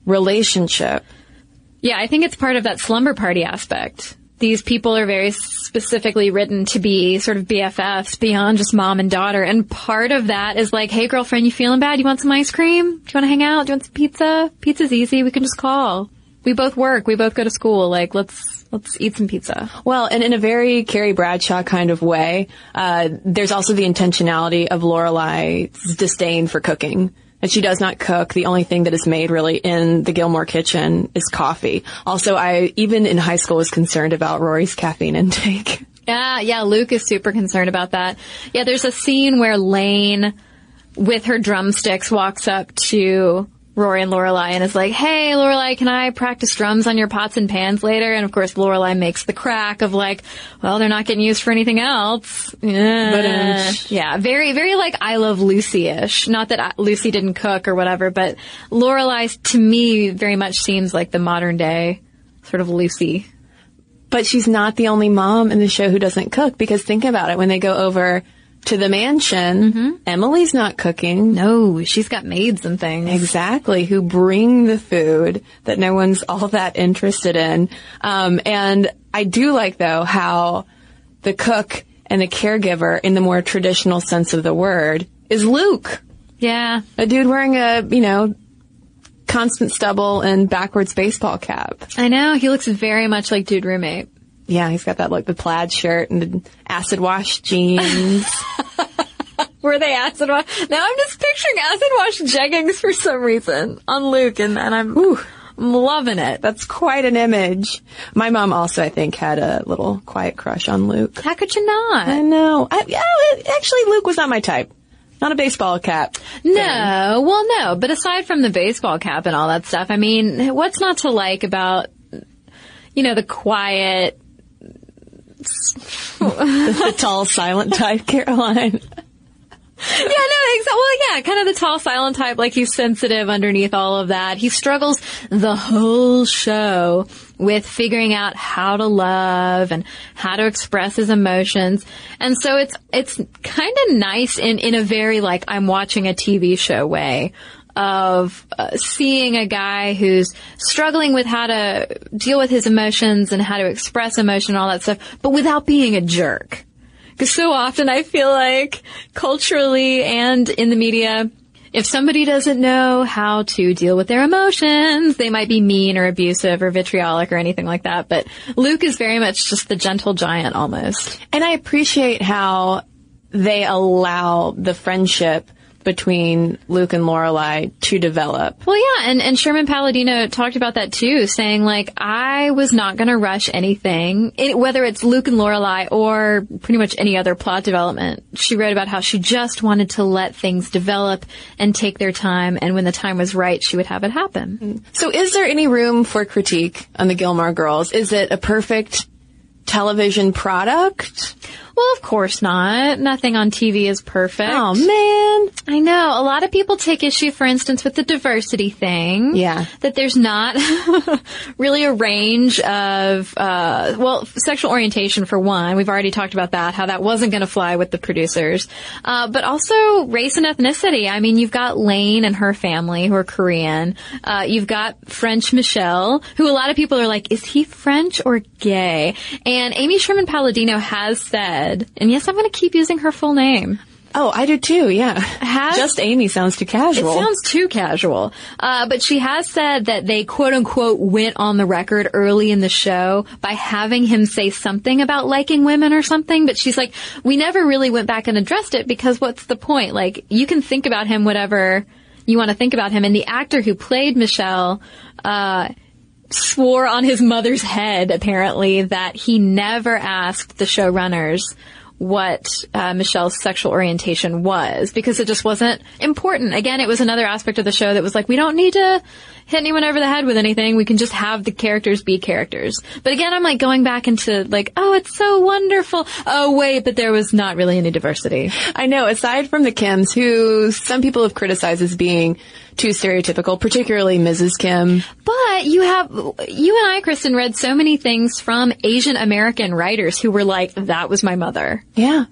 relationship. Yeah, I think it's part of that slumber party aspect. These people are very specifically written to be sort of BFFs beyond just mom and daughter. And part of that is like, hey girlfriend, you feeling bad? You want some ice cream? Do you want to hang out? Do you want some pizza? Pizza's easy. We can just call. We both work. We both go to school. Like, let's, let's eat some pizza. Well, and in a very Carrie Bradshaw kind of way, uh, there's also the intentionality of Lorelai's disdain for cooking. And she does not cook. The only thing that is made really in the Gilmore kitchen is coffee. Also, I, even in high school, was concerned about Rory's caffeine intake. Yeah, yeah, Luke is super concerned about that. Yeah, there's a scene where Lane, with her drumsticks, walks up to Rory and Lorelai and is like, "Hey, Lorelai, can I practice drums on your pots and pans later?" And of course, Lorelai makes the crack of like, "Well, they're not getting used for anything else." Yeah, yeah, very, very like I Love Lucy-ish. Not that I, Lucy didn't cook or whatever, but Lorelai to me very much seems like the modern day sort of Lucy. But she's not the only mom in the show who doesn't cook because think about it. When they go over to the mansion, Emily's not cooking. No, she's got maids and things. Exactly, who bring the food that no one's all that interested in. Um, and I do like though how the cook and the caregiver, in the more traditional sense of the word, is Luke, Yeah, a dude wearing a you know constant stubble and backwards baseball cap. I know. He looks very much like Dude Roommate. Yeah, he's got that like the plaid shirt and the acid wash jeans. Were they acid wash? Now I'm just picturing acid wash jeggings for some reason on Luke, and, and I'm, I'm loving it. That's quite an image. My mom also, I think, had a little quiet crush on Luke. How could you not? I know. I, actually, Luke was not my type. Not a baseball cap. No, well, no. But aside from the baseball cap and all that stuff, I mean, what's not to like about, you know, the quiet? The tall, silent type, Caroline. yeah, no, exactly. Well, yeah, kind of the tall, silent type. Like he's sensitive underneath all of that. He struggles the whole show with figuring out how to love and how to express his emotions. And so it's, it's kind of nice in, in a very like, I'm watching a TV show way of uh, seeing a guy who's struggling with how to deal with his emotions and how to express emotion and all that stuff, but without being a jerk. Because so often I feel like culturally and in the media, if somebody doesn't know how to deal with their emotions, they might be mean or abusive or vitriolic or anything like that. But Luke is very much just the gentle giant almost. And I appreciate how they allow the friendship between Luke and Lorelai to develop. Well, yeah, and, and Sherman Palladino talked about that too, saying like, I was not going to rush anything, it, whether it's Luke and Lorelai or pretty much any other plot development. She wrote about how she just wanted to let things develop and take their time, and when the time was right, she would have it happen. So is there any room for critique on the Gilmore Girls? Is it a perfect television product? Well, of course not. Nothing on TV is perfect. Oh man. I know. A lot of people take issue, for instance, with the diversity thing. Yeah. That there's not really a range of, uh, well, sexual orientation for one. We've already talked about that, how that wasn't going to fly with the producers. Uh, but also race and ethnicity. I mean, you've got Lane and her family who are Korean. Uh, you've got French Michelle, who a lot of people are like, is he French or gay? And Amy Sherman Palladino has said, and yes, I'm going to keep using her full name. Oh, I do too, yeah. Has- Just Amy sounds too casual. It sounds too casual. Uh, but she has said that they quote unquote went on the record early in the show by having him say something about liking women or something. But she's like, we never really went back and addressed it because what's the point? Like, you can think about him whatever you want to think about him. And the actor who played Michelle, uh, swore on his mother's head, apparently, that he never asked the showrunners what uh, Michelle's sexual orientation was because it just wasn't important. Again, it was another aspect of the show that was like, we don't need to hit anyone over the head with anything. We can just have the characters be characters. But again, I'm like going back into like, oh, it's so wonderful. Oh, wait, but there was not really any diversity. I know, aside from the Kims, who some people have criticized as being too stereotypical, particularly Mrs. Kim. But you have, you and I, Cristen, read so many things from Asian American writers who were like, that was my mother. Yeah.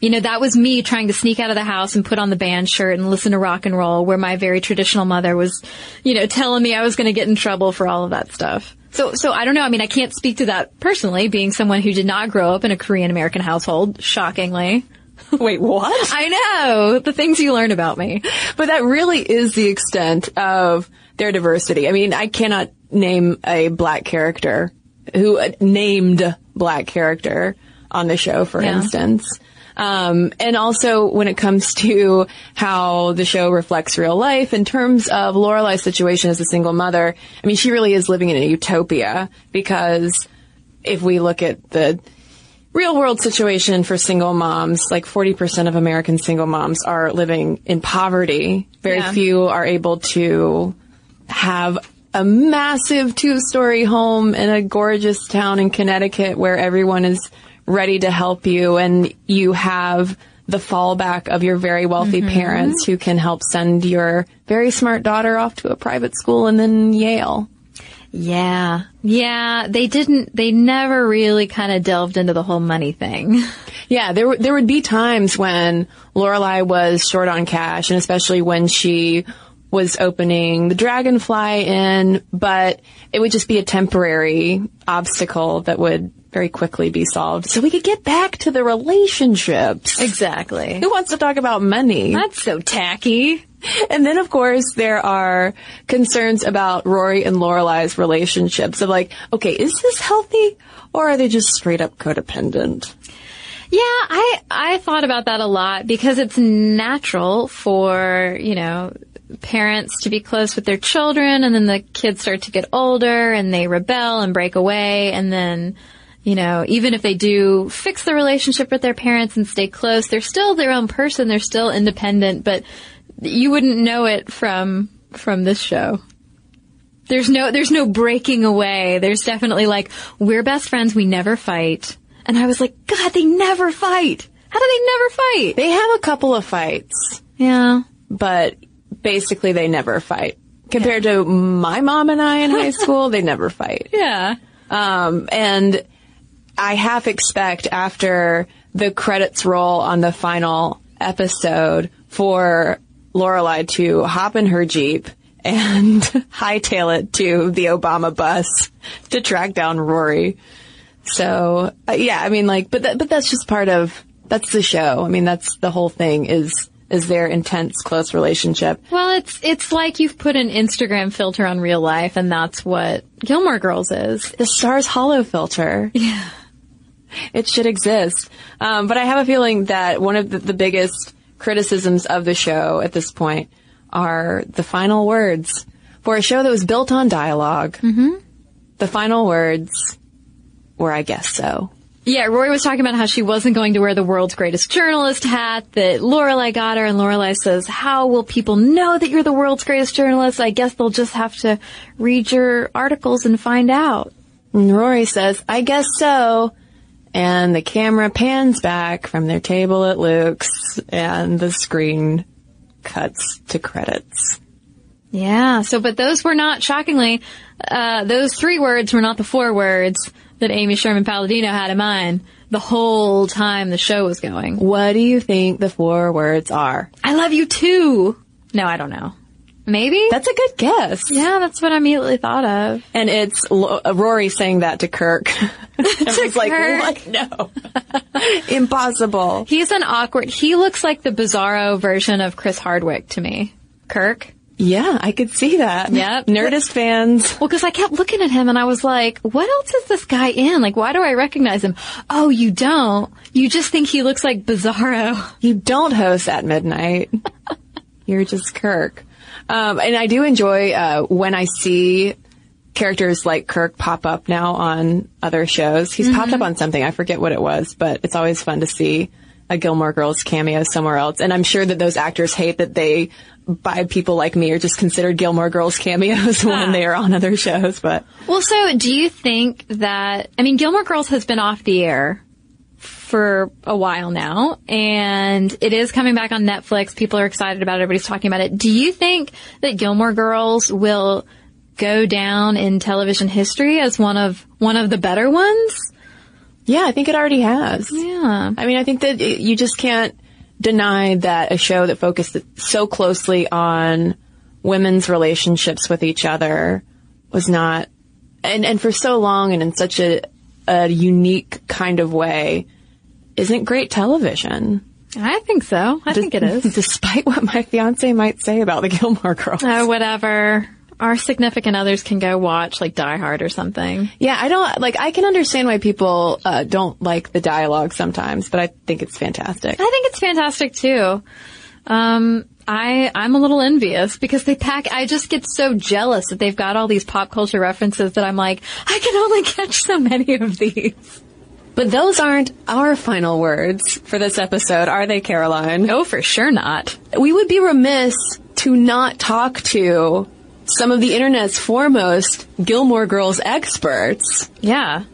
You know, that was me trying to sneak out of the house and put on the band shirt and listen to rock and roll where my very traditional mother was, you know, telling me I was going to get in trouble for all of that stuff. So, so I don't know. I mean, I can't speak to that personally, being someone who did not grow up in a Korean American household, shockingly. Wait, what? I know the things you learn about me. But that really is the extent of their diversity. I mean, I cannot name a black character who uh, named black character on the show, for Yeah. instance. Um, and also when it comes to how the show reflects real life in terms of Lorelai's situation as a single mother, I mean, she really is living in a utopia because if we look at the real world situation for single moms, like 40% of American single moms are living in poverty. Very Yeah. few are able to have a massive two story home in a gorgeous town in Connecticut where everyone is ready to help you and you have the fallback of your very wealthy mm-hmm. parents who can help send your very smart daughter off to a private school and then Yale. Yeah. Yeah. They didn't, they never really kind of delved into the whole money thing. Yeah, there would- there would be times when Lorelai was short on cash, and especially when she was opening the Dragonfly Inn, but it would just be a temporary obstacle that would very quickly be solved. So we could get back to the relationships. Exactly. Who wants to talk about money? That's so tacky. And then, of course, there are concerns about Rory and Lorelai's relationships of like, okay, is this healthy or are they just straight up codependent? Yeah, I I thought about that a lot because it's natural for, you know, parents to be close with their children and then the kids start to get older and they rebel and break away. And then you know, even if they do fix the relationship with their parents and stay close, they're still their own person, they're still independent, but you wouldn't know it from from this show. There's no there's no breaking away. There's definitely like we're best friends, we never fight. And I was like, God, they never fight. How do they never fight? They have a couple of fights, Yeah. but basically they never fight. Compared to my mom and I in high school, they never fight. Yeah. Um, and I half expect after the credits roll on the final episode for Lorelai to hop in her Jeep and hightail it to the Obama bus to track down Rory. So, uh, yeah, I mean, like, but that, but that's just part of, that's the show. I mean, that's the whole thing is, is their intense, close relationship. Well, it's it's like you've put an Instagram filter on real life, and that's what Gilmore Girls is. the Stars Hollow filter. Yeah. It should exist. Um, but I have a feeling that one of the, the biggest criticisms of the show at this point are the final words. For a show that was built on dialog mm-hmm. the final words were, I guess so. Yeah, Rory was talking about how she wasn't going to wear the world's greatest journalist hat that Lorelai got her, and Lorelai says, "How will people know that you're the world's greatest journalist? I guess they'll just have to read your articles and find out." And Rory says, I guess so. And the camera pans back from their table at Luke's, and the screen cuts to credits. Yeah. So, but those were not shockingly, uh, those three words were not the four words that Amy Sherman Palladino had in mind the whole time the show was going. What do you think the four words are? I love you too. No, I don't know. Maybe? That's a good guess. yeah, that's what I immediately thought of. And it's Lo- uh, Rory saying that to Kirk. I was like, what? No. Impossible. He's an awkward, he looks like the bizarro version of Chris Hardwick to me. Kirk? Yeah, I could see that. Yep. Nerdist fans. Well, because I kept looking at him and I was like, what else is this guy in? Like, why do I recognize him? Oh, you don't. You just think he looks like Bizarro. You don't host at midnight. You're just Kirk. Um, and I do enjoy uh, when I see characters like Kirk pop up now on other shows. He's popped up on something. I forget what it was, but it's always fun to see a Gilmore Girls cameo somewhere else. And I'm sure that those actors hate that they, by people like me, are just considered Gilmore Girls cameos when they are on other shows. But Well, so do you think that, I mean, Gilmore Girls has been off the air for a while now and it is coming back on Netflix. People are excited about it. Everybody's talking about it. Do you think that Gilmore Girls will go down in television history as one of, one of the better ones? yeah, I think it already has. Yeah. I mean, I think that it- you just can't deny that a show that focused so closely on women's relationships with each other was not, and, and for so long and in such a, a unique kind of way, isn't great television. I think so. I think it is. Despite what my fiance might say about the Gilmore Girls. Oh, whatever. Our significant others can go watch like Die Hard or something. Yeah, I don't, like, I can understand why people, uh, don't like the dialogue sometimes, but I think it's fantastic. I think it's fantastic too. Um, I I'm a little envious because they pack. I just get so jealous that they've got all these pop culture references that I'm like, I can only catch so many of these. But those aren't our final words for this episode, are they, Caroline? Oh, for sure not. We would be remiss to not talk to some of the internet's foremost Gilmore Girls experts. Yeah,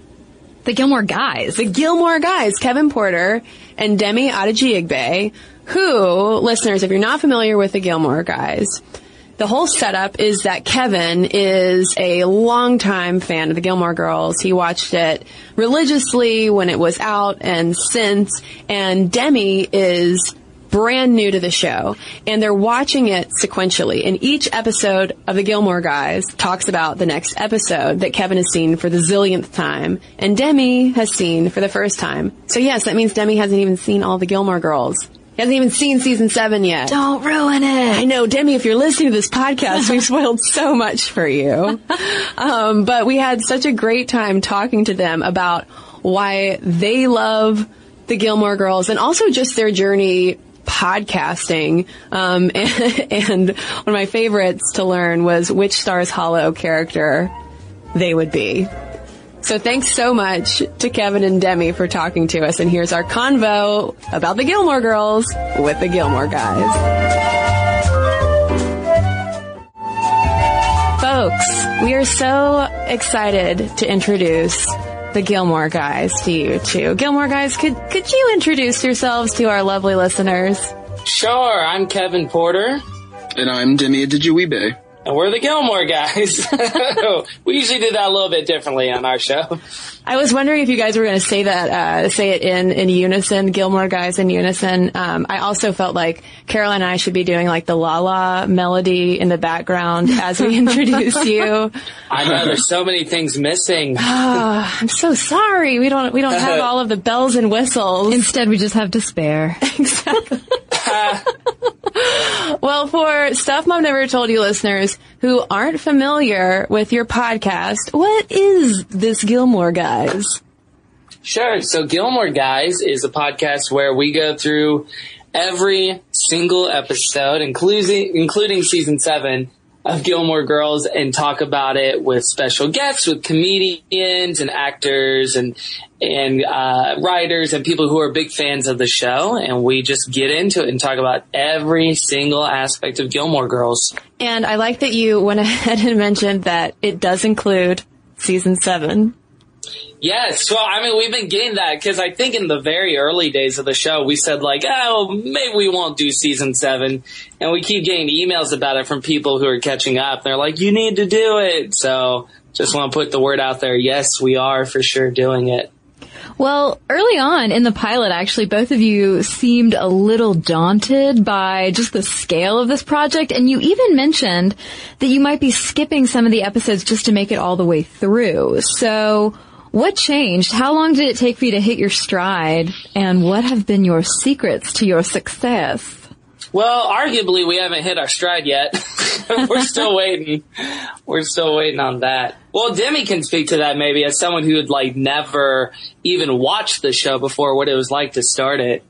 the Gilmore guys. The Gilmore guys, Kevin Porter and Demi Adejuyigbe, who, listeners, if you're not familiar with the Gilmore guys, the whole setup is that Kevin is a longtime fan of the Gilmore Girls. He watched it religiously when it was out and since, and Demi is brand new to the show and they're watching it sequentially and each episode of the Gilmore guys talks about the next episode that Kevin has seen for the zillionth time and Demi has seen for the first time. So yes, that means Demi hasn't even seen all the Gilmore Girls. He hasn't even seen season seven yet. Don't ruin it. I know, Demi, if you're listening to this podcast, we've spoiled so much for you. Um, but we had such a great time talking to them about why they love the Gilmore Girls and also just their journey podcasting. Um, and, and one of my favorites to learn was which Stars Hollow character they would be. So thanks so much to Kevin and Demi for talking to us. And here's our convo about the Gilmore Girls with the Gilmore guys. Folks, we are so excited to introduce the Gilmore Guys to you too. Gilmore Guys, could could you introduce yourselves to our lovely listeners? Sure, I'm Kevin Porter. And I'm Demi Adejuyigbe. And we're the Gilmore guys. we usually do that a little bit differently on our show. I was wondering if you guys were going to say that, uh, say it in, in unison, Gilmore guys in unison. Um, I also felt like Caroline and I should be doing like the La La melody in the background as we introduce you. I know there's so many things missing. Oh, I'm so sorry. We don't, we don't have all of the bells and whistles. Instead, we just have despair. exactly. Well, for Stuff Mom Never Told You listeners who aren't familiar with your podcast, what is this Gilmore Guys? Sure. So Gilmore Guys is a podcast where we go through every single episode, including, including season seven of Gilmore Girls and talk about it with special guests, with comedians and actors and and uh, writers and people who are big fans of the show, and we just get into it and talk about every single aspect of Gilmore Girls. And I like that you went ahead and mentioned that it does include season seven. Yes, well, I mean, we've been getting that because I think in the very early days of the show, we said like, oh, maybe we won't do season seven, and we keep getting emails about it from people who are catching up. They're like, you need to do it. So, just want to put the word out there. Yes, we are for sure doing it. Well, early on in the pilot, actually, both of you seemed a little daunted by just the scale of this project, and you even mentioned that you might be skipping some of the episodes just to make it all the way through. So, what changed? How long did it take for you to hit your stride? And what have been your secrets to your success? Well, arguably we haven't hit our stride yet. We're still waiting. We're still waiting on that. Well, Demi can speak to that maybe as someone who had like never even watched the show before, what it was like to start it.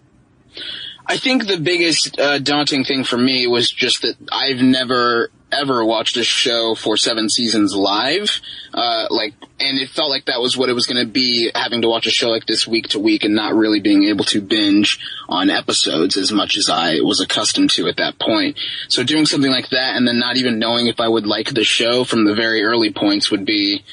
I think the biggest uh, daunting thing for me was just that I've never ever watched a show for seven seasons live. Uh, like, and it felt like that was what it was going to be, having to watch a show like this week to week and not really being able to binge on episodes as much as I was accustomed to at that point. So doing something like that and then not even knowing if I would like the show from the very early points would be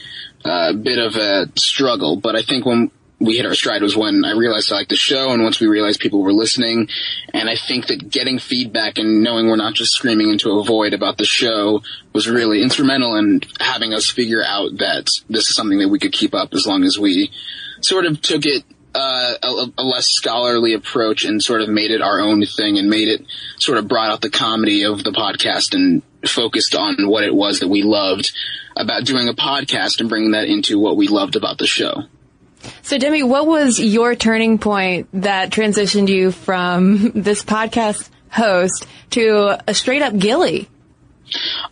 a bit of a struggle. But I think when we hit our stride was when I realized I liked the show and once we realized people were listening. And I think that getting feedback and knowing we're not just screaming into a void about the show was really instrumental in having us figure out that this is something that we could keep up as long as we sort of took it uh, a, a, less scholarly approach and sort of made it our own thing and made it sort of brought out the comedy of the podcast and focused on what it was that we loved about doing a podcast and bringing that into what we loved about the show. So Demi, what was your turning point that transitioned you from this podcast host to a straight up Gilly?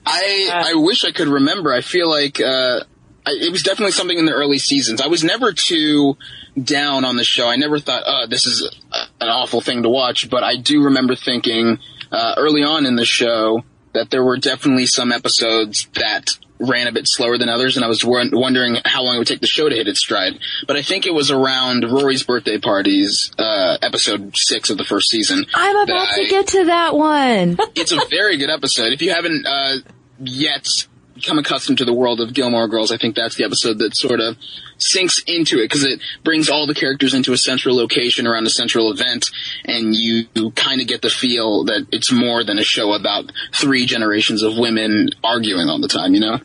I I wish I could remember. I feel like uh, I, it was definitely something in the early seasons. I was never too down on the show. I never thought, oh, this is a, an awful thing to watch. But I do remember thinking uh, early on in the show that there were definitely some episodes that ran a bit slower than others, and I was wondering how long it would take the show to hit its stride. But I think it was around Rory's birthday parties, uh, episode six of the first season. I'm about to I, get to that one. it's a very good episode. If you haven't uh, yet become accustomed to the world of Gilmore Girls, I think that's the episode that sort of sinks into it because it brings all the characters into a central location around a central event and you, you kind of get the feel that it's more than a show about three generations of women arguing all the time, you know?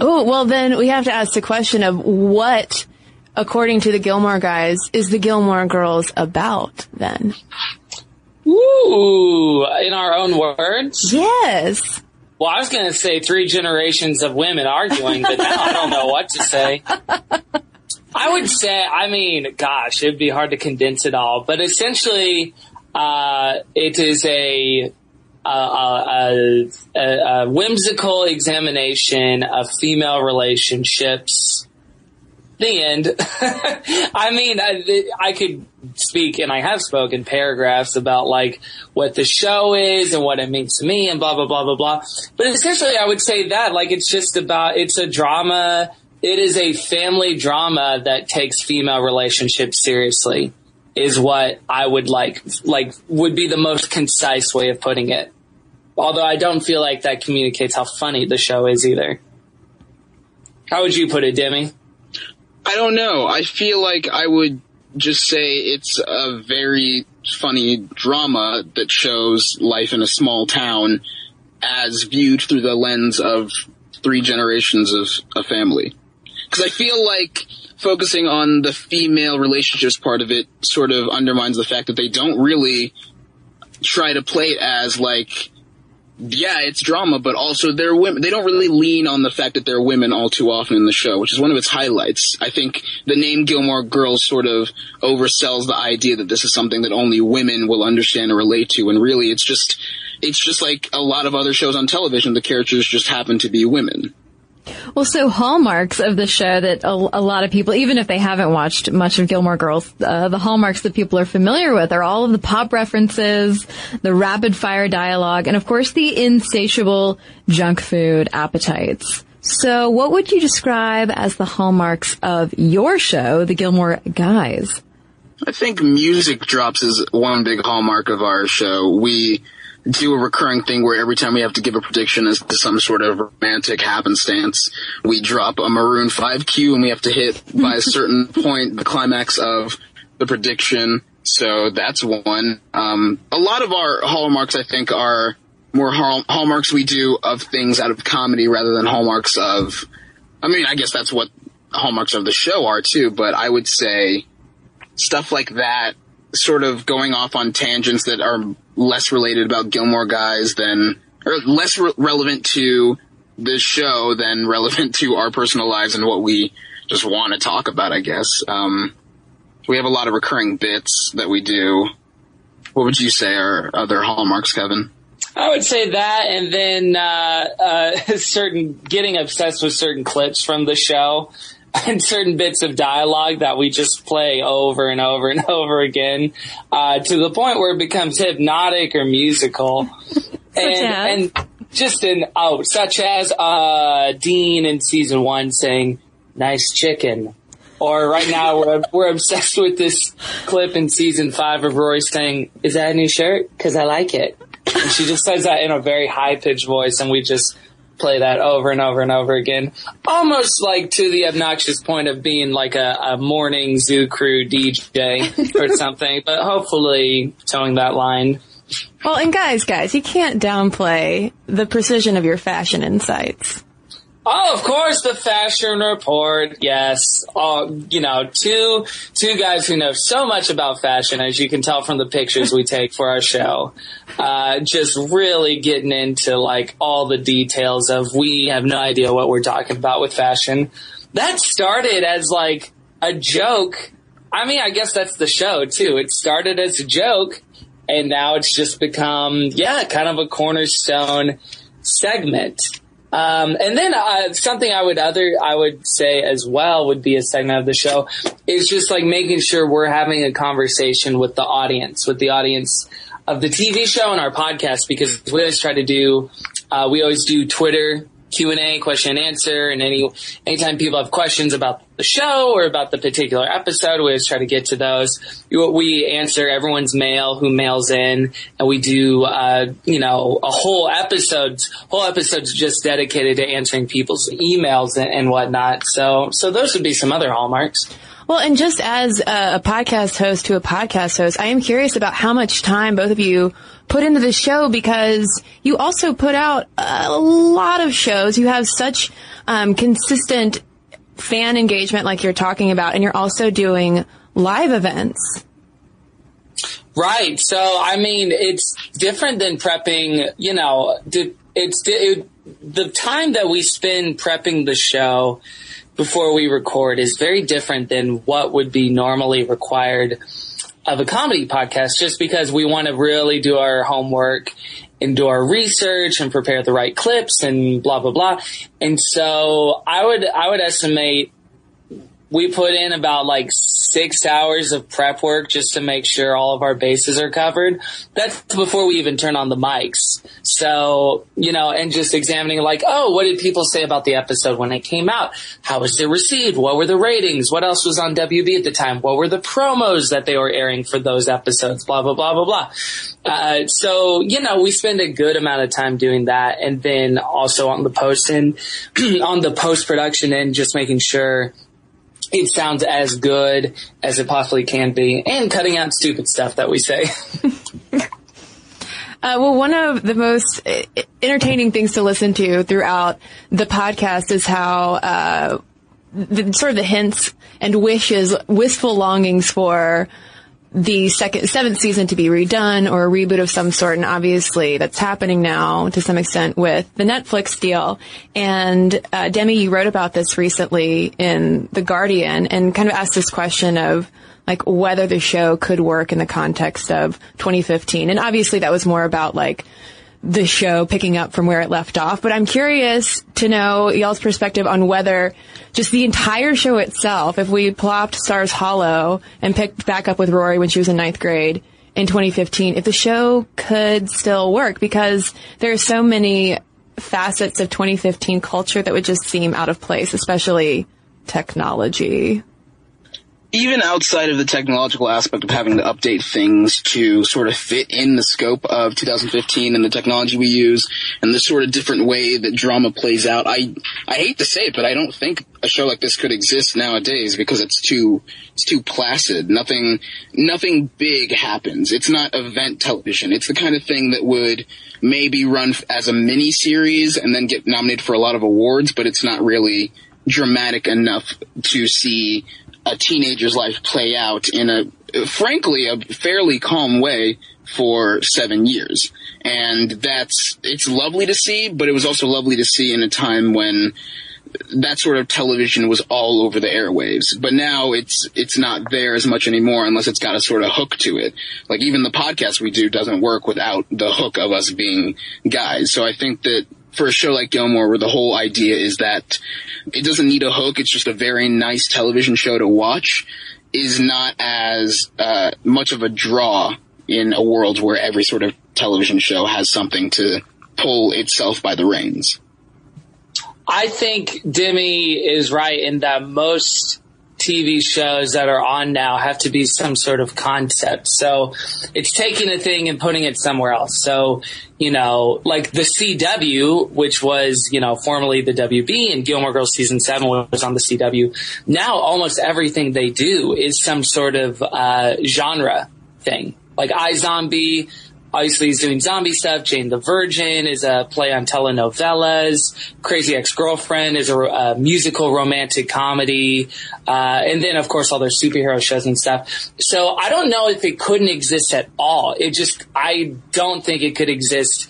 Oh, well then we have to ask the question of what, according to the Gilmore guys, is the Gilmore Girls about then? Ooh, in our own words? Yes. Well, I was going to say three generations of women arguing, but now I don't know what to say. I would say, I mean, gosh, it'd be hard to condense it all, but essentially, uh, it is a a, a, a, whimsical examination of female relationships. The end. I mean, I, I could speak, and I have spoken paragraphs about like what the show is and what it means to me, and blah blah blah blah blah. But essentially, I would say that like it's just about it's a drama. It is a family drama that takes female relationships seriously is what I would like, like, would be the most concise way of putting it. Although I don't feel like that communicates how funny the show is either. How would you put it, Demi? I don't know. I feel like I would just say it's a very funny drama that shows life in a small town as viewed through the lens of three generations of a family. Because I feel like focusing on the female relationships part of it sort of undermines the fact that they don't really try to play it as like yeah, it's drama, but also they're women. They don't really lean on the fact that they're women all too often in the show, which is one of its highlights. I think the name Gilmore Girls sort of oversells the idea that this is something that only women will understand or relate to, and really it's just, it's just like a lot of other shows on television, the characters just happen to be women. Well, so hallmarks of the show that a, a, lot of people, even if they haven't watched much of Gilmore Girls, uh, the hallmarks that people are familiar with are all of the pop references, the rapid fire dialogue, and of course the insatiable junk food appetites. So what would you describe as the hallmarks of your show, The Gilmore Guys? I think music drops is one big hallmark of our show. We do a recurring thing where every time we have to give a prediction as to some sort of romantic happenstance, we drop a Maroon 5 cue and we have to hit by a certain point the climax of the prediction. So that's one. Um, a lot of our hallmarks, I think, are more hall- hallmarks we do of things out of comedy rather than hallmarks of, I mean, I guess that's what hallmarks of the show are too, but I would say stuff like that sort of going off on tangents that are less related about Gilmore Guys than, or less re- relevant to this show than relevant to our personal lives and what we just want to talk about, I guess. Um, we have a lot of recurring bits that we do. What would you say are other hallmarks, Kevin? I would say that, and then uh, uh, certain getting obsessed with certain clips from the show and certain bits of dialogue that we just play over and over and over again uh, to the point where it becomes hypnotic or musical. and, and just an oh, such as uh, Dean in season one saying "nice chicken," or right now we're we're obsessed with this clip in season five of Rory saying, "Is that a new shirt? Because I like it." And she just says that in a very high pitched voice, and we just play that over and over and over again. Almost like to the obnoxious point of being like a, a morning zoo crew DJ or something, but hopefully towing that line. Well, and guys, guys, you can't downplay the precision of your fashion insights. Oh, of course, the fashion report. Yes, uh, you know, two two guys who know so much about fashion, as you can tell from the pictures we take for our show. Uh, just really getting into like all the details of we have no idea what we're talking about with fashion. That started as like a joke. I mean, I guess that's the show too. It started as a joke, and now it's just become yeah, kind of a cornerstone segment. Um, and then uh, something I would other I would say as well would be a segment of the show is just like making sure we're having a conversation with the audience, with the audience of the TV show and our podcast, because we always try to do uh, we always do Twitter Q and A, question and answer, and any anytime people have questions about the show or about the particular episode, we always try to get to those. We answer everyone's mail who mails in, and we do uh, you know a whole episode, whole episodes just dedicated to answering people's emails and, and whatnot. So so those would be some other hallmarks. Well, and just as a, podcast host to a podcast host, I am curious about how much time both of you put into the show because you also put out a lot of shows. You have such um, consistent fan engagement, like you're talking about, and you're also doing live events. Right. So, I mean, it's different than prepping. You know, it's it, the time that we spend prepping the show before we record is very different than what would be normally required of a comedy podcast just because we want to really do our homework and do our research and prepare the right clips and blah blah blah. And so I would I would estimate we put in about like six hours of prep work just to make sure all of our bases are covered. That's before we even turn on the mics. So, you know, and just examining like, oh, what did people say about the episode when it came out? How was it received? What were the ratings? What else was on WB at the time? What were the promos that they were airing for those episodes? Blah, blah, blah, blah, blah. Uh, so, you know, we spend a good amount of time doing that. And then also on the post and on the post production and just making sure it sounds as good as it possibly can be, and cutting out stupid stuff that we say. Uh, well, one of the most uh, entertaining things to listen to throughout the podcast is how uh, the sort of the hints and wishes, wistful longings for the second, seventh season to be redone or a reboot of some sort. And obviously that's happening now to some extent with the Netflix deal. And, uh, Demi, you wrote about this recently in The Guardian and kind of asked this question of, like whether the show could work in the context of 2015. And obviously that was more about like the show picking up from where it left off. But I'm curious to know y'all's perspective on whether just the entire show itself, if we plopped Stars Hollow and picked back up with Rory when she was in ninth grade in 2015, if the show could still work because there are so many facets of 2015 culture that would just seem out of place, especially technology even outside of the technological aspect of having to update things to sort of fit in the scope of 2015 and the technology we use and the sort of different way that drama plays out, I I hate to say it, but I don't think a show like this could exist nowadays because it's too it's too placid. Nothing nothing big happens. It's not event television. It's the kind of thing that would maybe run as a mini series and then get nominated for a lot of awards, but it's not really dramatic enough to see a teenager's life play out in a, frankly, a fairly calm way for seven years. And that's, it's lovely to see, but it was also lovely to see in a time when that sort of television was all over the airwaves. But now it's, it's not there as much anymore unless it's got a sort of hook to it. Like even the podcast we do doesn't work without the hook of us being guys. So I think that for a show like Gilmore where the whole idea is that it doesn't need a hook, it's just a very nice television show to watch, is not as uh, much of a draw in a world where every sort of television show has something to pull itself by the reins. I think Demi is right in that most TV shows that are on now have to be some sort of concept. So it's taking a thing and putting it somewhere else. So, you know, like the CW, which was, you know, formerly the WB and Gilmore Girls season seven was on the CW. Now almost everything they do is some sort of, uh, genre thing. Like iZombie, Obviously, he's doing zombie stuff. Jane the Virgin is a play on telenovelas. Crazy Ex-Girlfriend is a, a musical romantic comedy. Uh, and then, of course, all their superhero shows and stuff. So I don't know if it couldn't exist at all. It just, I don't think it could exist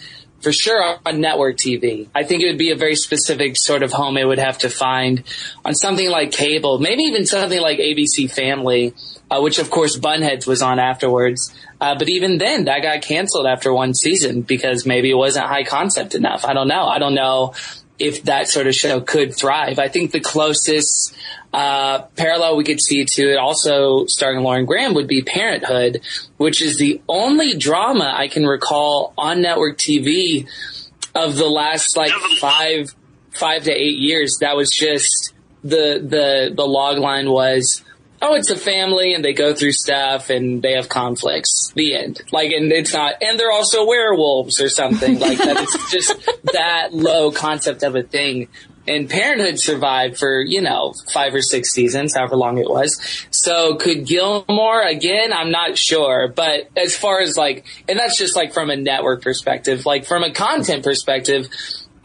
for sure on network TV. I think it would be a very specific sort of home it would have to find on something like cable, maybe even something like ABC Family uh, which of course Bunheads was on afterwards. Uh, but even then, that got canceled after one season because maybe it wasn't high concept enough. I don't know. I don't know if that sort of show could thrive. I think the closest uh, parallel we could see to it, also starring Lauren Graham, would be Parenthood, which is the only drama I can recall on network TV of the last like five five to eight years that was just the the the log line was oh, it's a family and they go through stuff and they have conflicts. The end. Like, and it's not, and they're also werewolves or something like that. It's just that low concept of a thing. And Parenthood survived for, you know, five or six seasons, however long it was. So could Gilmore again? I'm not sure. But as far as like, and that's just like from a network perspective, like from a content perspective,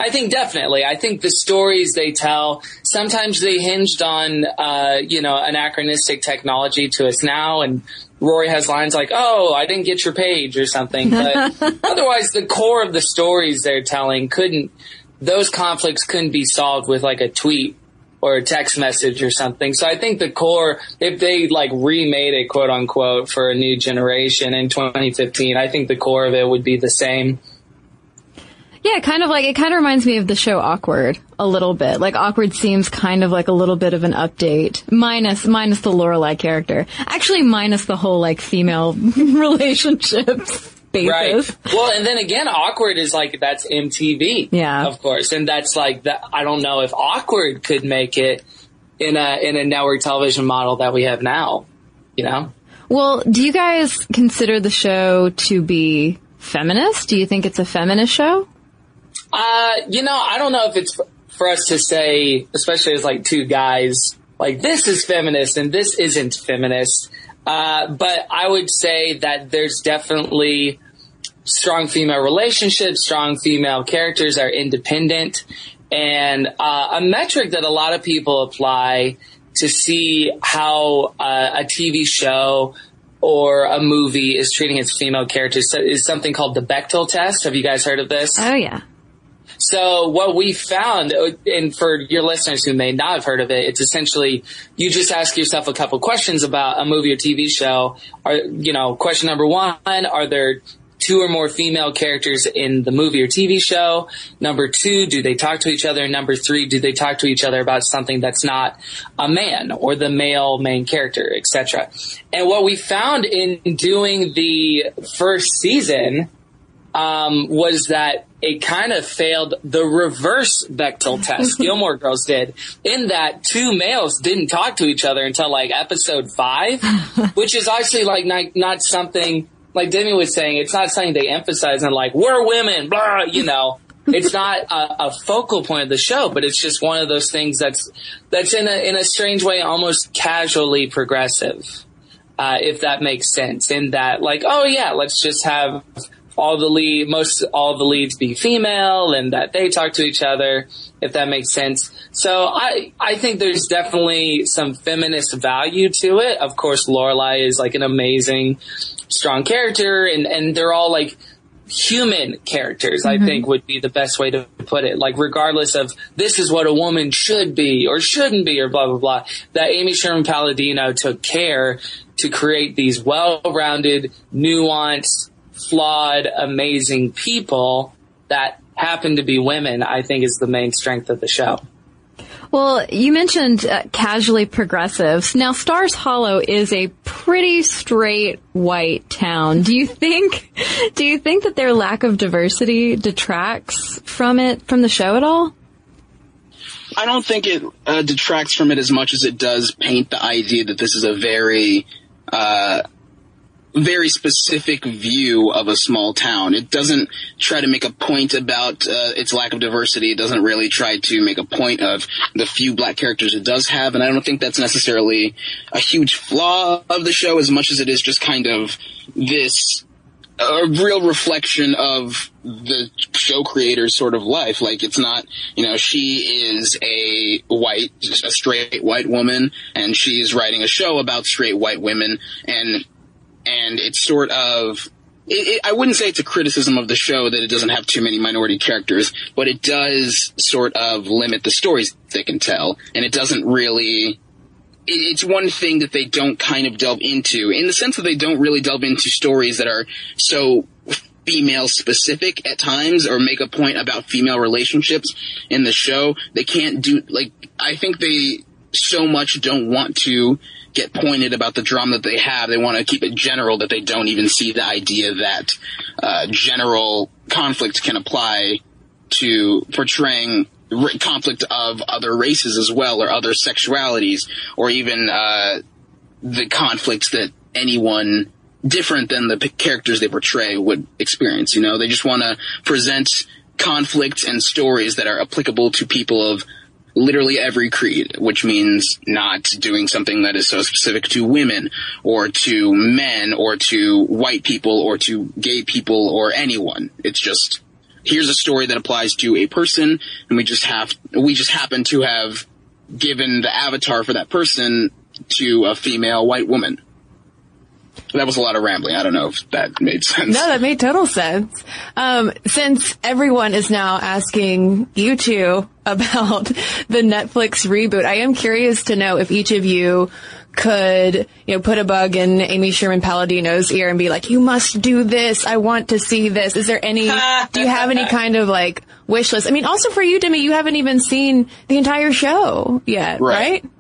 I think definitely. I think the stories they tell sometimes they hinged on uh, you know anachronistic technology to us now, and Rory has lines like "Oh, I didn't get your page" or something. But otherwise, the core of the stories they're telling couldn't. Those conflicts couldn't be solved with like a tweet or a text message or something. So I think the core, if they like remade it quote unquote for a new generation in 2015, I think the core of it would be the same. Yeah, kind of like it kind of reminds me of the show Awkward a little bit. Like Awkward seems kind of like a little bit of an update, minus minus the Lorelai character. Actually, minus the whole like female relationships. Basis. Right. Well, and then again, awkward is like that's MTV. Yeah. Of course, and that's like that. I don't know if awkward could make it in a in a network television model that we have now. You know. Well, do you guys consider the show to be feminist? Do you think it's a feminist show? Uh, you know, I don't know if it's for us to say, especially as like two guys like this is feminist and this isn't feminist. Uh, but I would say that there's definitely strong female relationships, strong female characters are independent, and uh, a metric that a lot of people apply to see how uh, a TV show or a movie is treating its female characters is something called the Bechdel test. Have you guys heard of this? Oh yeah. So what we found, uh, and for your listeners who may not have heard of it, it's essentially you just ask yourself a couple questions about a movie or TV show. Are you know question number one? Are there two or more female characters in the movie or TV show? Number two, do they talk to each other? Number three, do they talk to each other about something that's not a man or the male main character, etc. And what we found in doing the first season um, was that it kind of failed the reverse Bechdel test Gilmore Girls did, in that two males didn't talk to each other until like episode five, which is actually like not, not something like Demi was saying. It's not something they emphasize on like we're women, blah, you know. it's not a, a, focal point of the show, but it's just one of those things that's that's in a in a strange way almost casually progressive, uh, if that makes sense. In that, like, oh yeah, let's just have all the lead, most all the leads be female and that they talk to each other, if that makes sense. So I, I think there's definitely some feminist value to it. Of course, Lorelai is like an amazing, strong character and, and they're all like, human characters, mm-hmm. I think would be the best way to put it. Like regardless of this is what a woman should be or shouldn't be or blah, blah, blah, that Amy Sherman Palladino took care to create these well-rounded, nuanced, flawed, amazing people that happen to be women, I think is the main strength of the show. Well, you mentioned uh, casually progressives. Now, Stars Hollow is a pretty straight white town. Do you think, do you think that their lack of diversity detracts from it, from the show at all? I don't think it uh, detracts from it as much as it does paint the idea that this is a very uh, very specific view of a small town. It doesn't try to make a point about uh, its lack of diversity. It doesn't really try to make a point of the few black characters it does have, and I don't think that's necessarily a huge flaw of the show as much as it is just kind of this a real reflection of the show creator's sort of life. Like it's not, you know, she is a white, a straight white woman, and she's writing a show about straight white women, and and it's sort of it, it, I wouldn't say it's a criticism of the show that it doesn't have too many minority characters, but it does sort of limit the stories they can tell, and it doesn't really. It, it's one thing that they don't kind of delve into, in the sense that they don't really delve into stories that are so female specific at times or make a point about female relationships in the show. They can't do, like, I think they so much don't want to get pointed about the drama that they have. They want to keep it general that they don't even see the idea that uh, general conflict can apply to portraying conflict of other races as well, or other sexualities, or even uh, the conflicts that anyone different than the characters they portray would experience. You know, they just want to present conflicts and stories that are applicable to people of literally every creed, which means not doing something that is so specific to women or to men or to white people or to gay people or anyone. It's just, here's a story that applies to a person and we just have, we just happen to have given the avatar for that person to a female white woman. That was a lot of rambling. I don't know if that made sense. No, that made total sense. Um, since everyone is now asking you two about the Netflix reboot, I am curious to know if each of you could, you know, put a bug in Amy Sherman Palladino's ear and be like, you must do this. I want to see this. Is there any, do you have any kind of like wish list? I mean, also for you, Demi, you haven't even seen the entire show yet, right? right?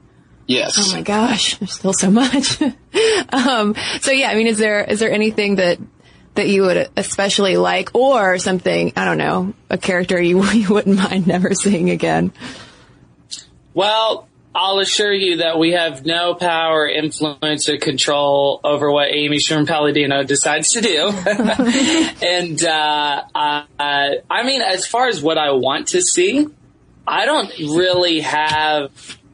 Yes. Oh my gosh, there's still so much. um, so yeah, I mean, is there is there anything that that you would especially like, or something I don't know, a character you you wouldn't mind never seeing again? Well, I'll assure you that we have no power, influence, or control over what Amy Sherman Palladino decides to do. and uh, uh, I mean, as far as what I want to see, I don't really have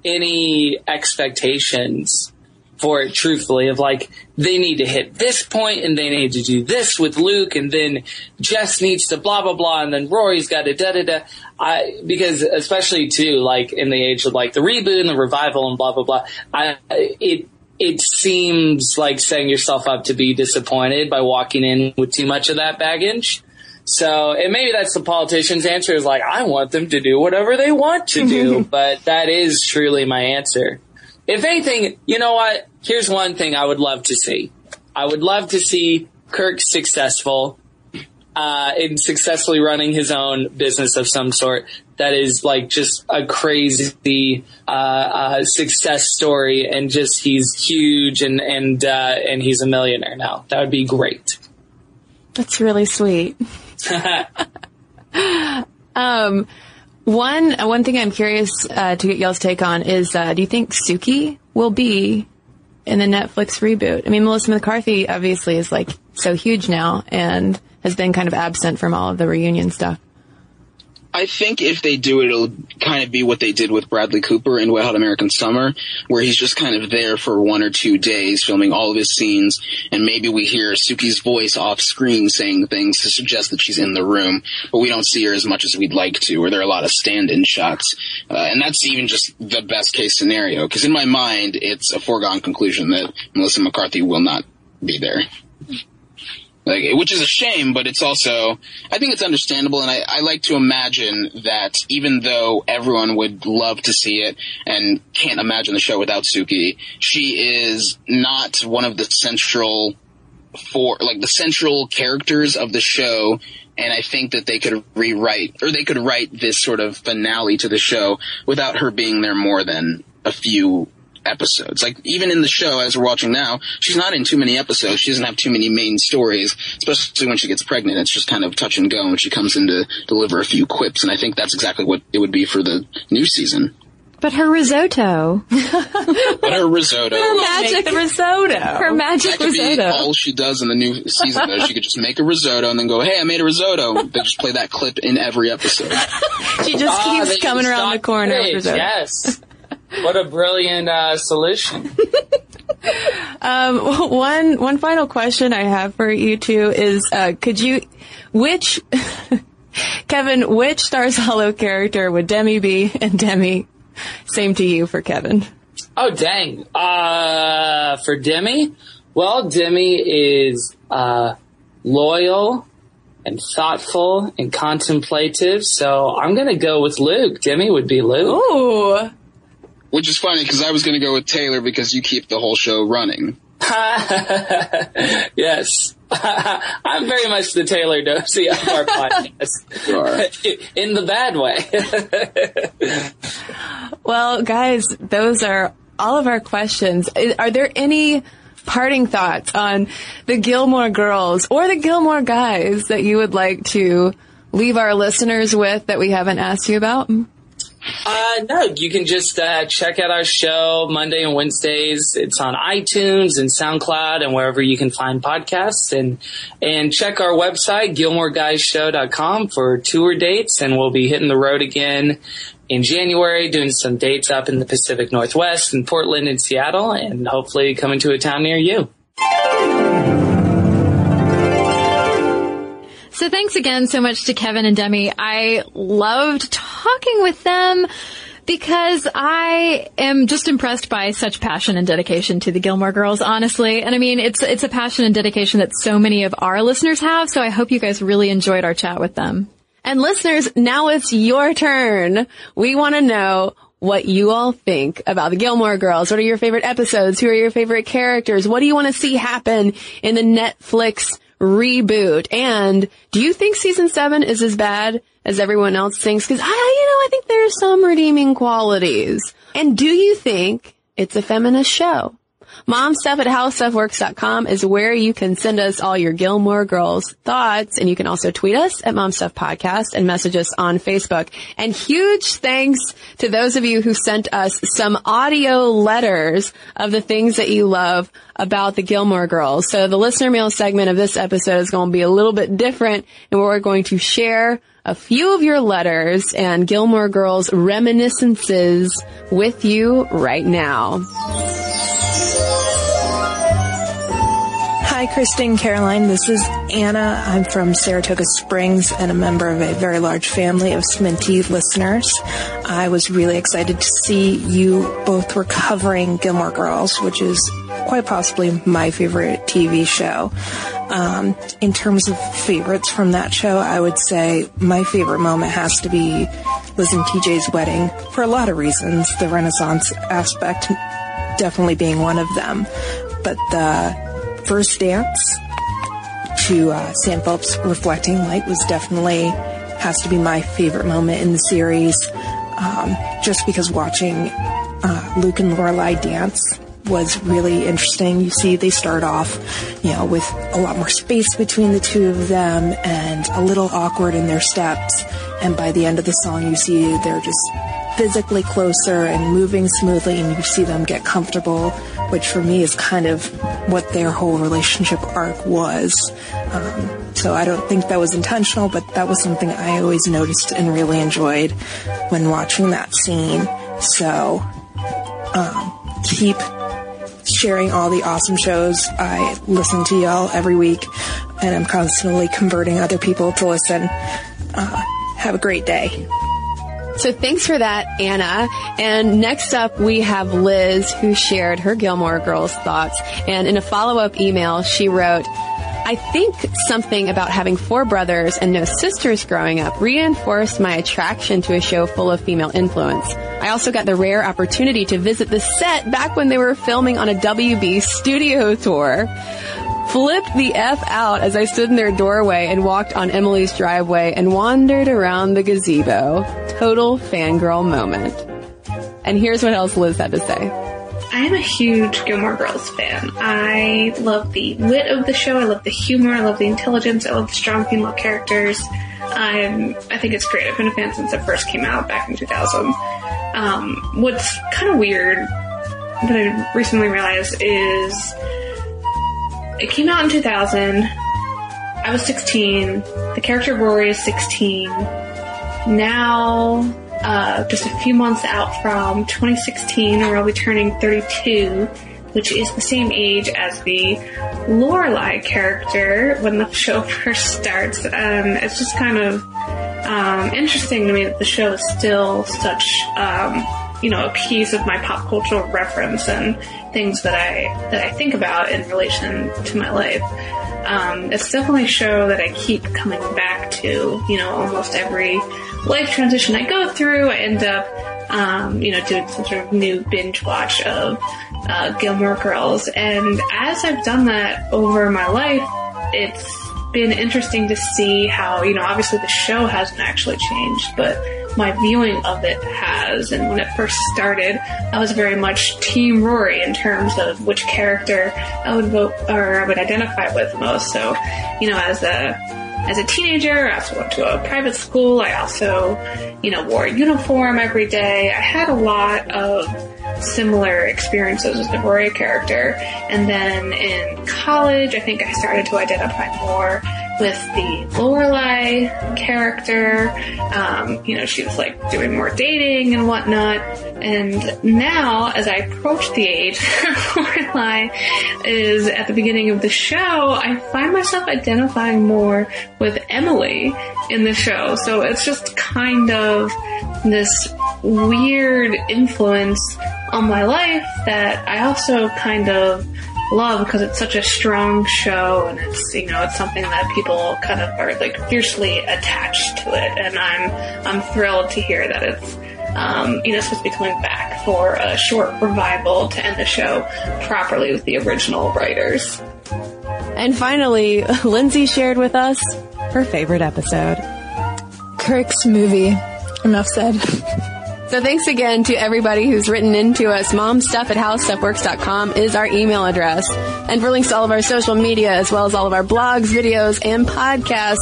any expectations for it truthfully of like they need to hit this point and they need to do this with Luke and then Jess needs to blah blah blah and then Rory's got to da da da. I because especially too like in the age of like the reboot and the revival and blah blah blah. I it it seems like setting yourself up to be disappointed by walking in with too much of that baggage. So, and maybe that's the politician's answer is like, I want them to do whatever they want to do, but that is truly my answer. If anything, you know what? Here's one thing I would love to see. I would love to see Kirk successful, uh, in successfully running his own business of some sort. That is like just a crazy, uh, uh, success story and just he's huge and, and, uh, and he's a millionaire now. That would be great. That's really sweet. um, one one thing I'm curious uh, to get y'all's take on is: uh, Do you think Sookie will be in the Netflix reboot? I mean, Melissa McCarthy obviously is like so huge now and has been kind of absent from all of the reunion stuff. I think if they do it, it'll kind of be what they did with Bradley Cooper in Hot American Summer, where he's just kind of there for one or two days filming all of his scenes, and maybe we hear Sookie's voice off screen saying things to suggest that she's in the room, but we don't see her as much as we'd like to, or there are a lot of stand-in shots. Uh, and that's even just the best case scenario, because in my mind, it's a foregone conclusion that Melissa McCarthy will not be there. Like, which is a shame, but it's also, I think it's understandable, and I, I like to imagine that even though everyone would love to see it and can't imagine the show without Sookie, she is not one of the central for like the central characters of the show and I think that they could rewrite or they could write this sort of finale to the show without her being there more than a few episodes. Like even in the show as we're watching now, she's not in too many episodes. She doesn't have too many main stories, especially when she gets pregnant. It's just kind of touch and go when she comes in to deliver a few quips. And I think that's exactly what it would be for the new season. But her risotto. But her risotto. Her Magic the risotto. Her magic That could be risotto. all she does in the new season though. She could just make a risotto and then go, hey, I made a risotto. They just play that clip in every episode. she just Ah, keeps coming use around the corner. with risotto. Yes. What a brilliant uh, solution. Um, one one final question I have for you two is: uh, Could you, which, Kevin, which Stars Hollow character would Demi be? And Demi, same to you for Kevin. Oh dang! Uh, for Demi, well, Demi is uh, loyal and thoughtful and contemplative. So I'm gonna go with Luke. Demi would be Luke. Ooh, Which is funny because I was going to go with Taylor because you keep the whole show running. yes, I'm very much the Taylor Dorsey of our podcast, You are. in the bad way. well, guys, those are all of our questions. Are there any parting thoughts on the Gilmore Girls or the Gilmore Guys that you would like to leave our listeners with that we haven't asked you about? Uh, no, you can just uh, check out our show Monday and Wednesdays. It's on iTunes and SoundCloud and wherever you can find podcasts. And and check our website GilmoreGuysShow.com for tour dates. And we'll be hitting the road again in January, doing some dates up in the Pacific Northwest, in Portland and Seattle, and hopefully coming to a town near you. So thanks again so much to Kevin and Demi. I loved talking with them because I am just impressed by such passion and dedication to the Gilmore Girls, honestly. And I mean, it's, it's a passion and dedication that so many of our listeners have. So I hope you guys really enjoyed our chat with them. And listeners, now it's your turn. We want to know what you all think about the Gilmore Girls. What are your favorite episodes? Who are your favorite characters? What do you want to see happen in the Netflix reboot? And do you think season seven is as bad as everyone else thinks? Cause I, you know, I think there are some redeeming qualities. And do you think it's a feminist show? Momstuff at howstuffworks.com is where you can send us all your Gilmore Girls thoughts. And you can also tweet us at Momstuff Podcast and message us on Facebook. And huge thanks to those of you who sent us some audio letters of the things that you love about the Gilmore Girls. So the listener mail segment of this episode is going to be a little bit different and we're going to share a few of your letters and Gilmore Girls reminiscences with you right now. Hi, Cristen Caroline. This is Anna. I'm from Saratoga Springs and a member of a very large family of Sminty listeners. I was really excited to see you both were covering Gilmore Girls, which is quite possibly my favorite TV show. Um, in terms of favorites from that show, I would say my favorite moment has to be Liz and TJ's wedding for a lot of reasons. The Renaissance aspect definitely being one of them. But the first dance to uh, Sam Phillips' Reflecting Light was definitely has to be my favorite moment in the series. Um, just because watching uh, Luke and Lorelai dance was really interesting. You see, they start off, you know, with a lot more space between the two of them and a little awkward in their steps. And by the end of the song, you see they're just physically closer and moving smoothly and you see them get comfortable, which for me is kind of what their whole relationship arc was. Um, so I don't think that was intentional, but that was something I always noticed and really enjoyed when watching that scene. So, um, keep sharing all the awesome shows. I listen to y'all every week and I'm constantly converting other people to listen. Uh, have a great day. So thanks for that, Anna. And next up, we have Liz, who shared her Gilmore Girls thoughts. And in a follow-up email, she wrote, I think something about having four brothers and no sisters growing up reinforced my attraction to a show full of female influence. I also got the rare opportunity to visit the set back when they were filming on a WB studio tour flipped the F out as I stood in their doorway and walked on Emily's driveway and wandered around the gazebo. Total fangirl moment. And here's what else Liz had to say. I'm a huge Gilmore Girls fan. I love the wit of the show. I love the humor. I love the intelligence. I love the strong female characters. I think it's great. I've been a fan since it first came out back in 2000. Um, what's kind of weird that I recently realized is it came out in 2000. I was 16. The character Rory is 16. Now, uh, just a few months out from 2016, where I'll be turning 32, which is the same age as the Lorelai character when the show first starts. And it's just kind of um, interesting to me that the show is still such, um, you know, a piece of my pop cultural reference and things that I that I think about in relation to my life. Um, it's definitely a show that I keep coming back to. You know, almost every life transition I go through, I end up, um, you know, doing some sort of new binge watch of uh, Gilmore Girls. And as I've done that over my life, it's been interesting to see how, you know, obviously the show hasn't actually changed, but my viewing of it has. And when it first started, I was very much Team Rory in terms of which character I would vote or I would identify with most. So, you know, as a as a teenager, I also went to a private school. I also, you know, wore a uniform every day. I had a lot of similar experiences with the Rory character. And then in college, I think I started to identify more with the Lorelai character. Um, you know, she was like doing more dating and whatnot. And now, as I approach the age Lorelai is at the beginning of the show, I find myself identifying more with Emily in the show. So it's just kind of this weird influence on my life that I also kind of love because it's such a strong show and it's you know it's something that people kind of are like fiercely attached to it and I'm I'm thrilled to hear that it's um, you know supposed to be coming back for a short revival to end the show properly with the original writers. And finally, Lindsay shared with us her favorite episode. Kirk's movie. Enough said. So thanks again to everybody who's written into us. Momstuff at howstuffworks.com is our email address. And for links to all of our social media, as well as all of our blogs, videos, and podcasts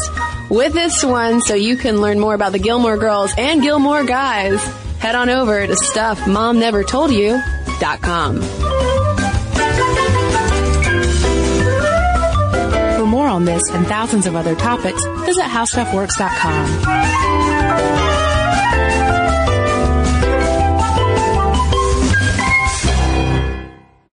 with this one, so you can learn more about the Gilmore Girls and Gilmore Guys, head on over to stuffmomnevertoldyou.com. For more on this and thousands of other topics, visit howstuffworks.com.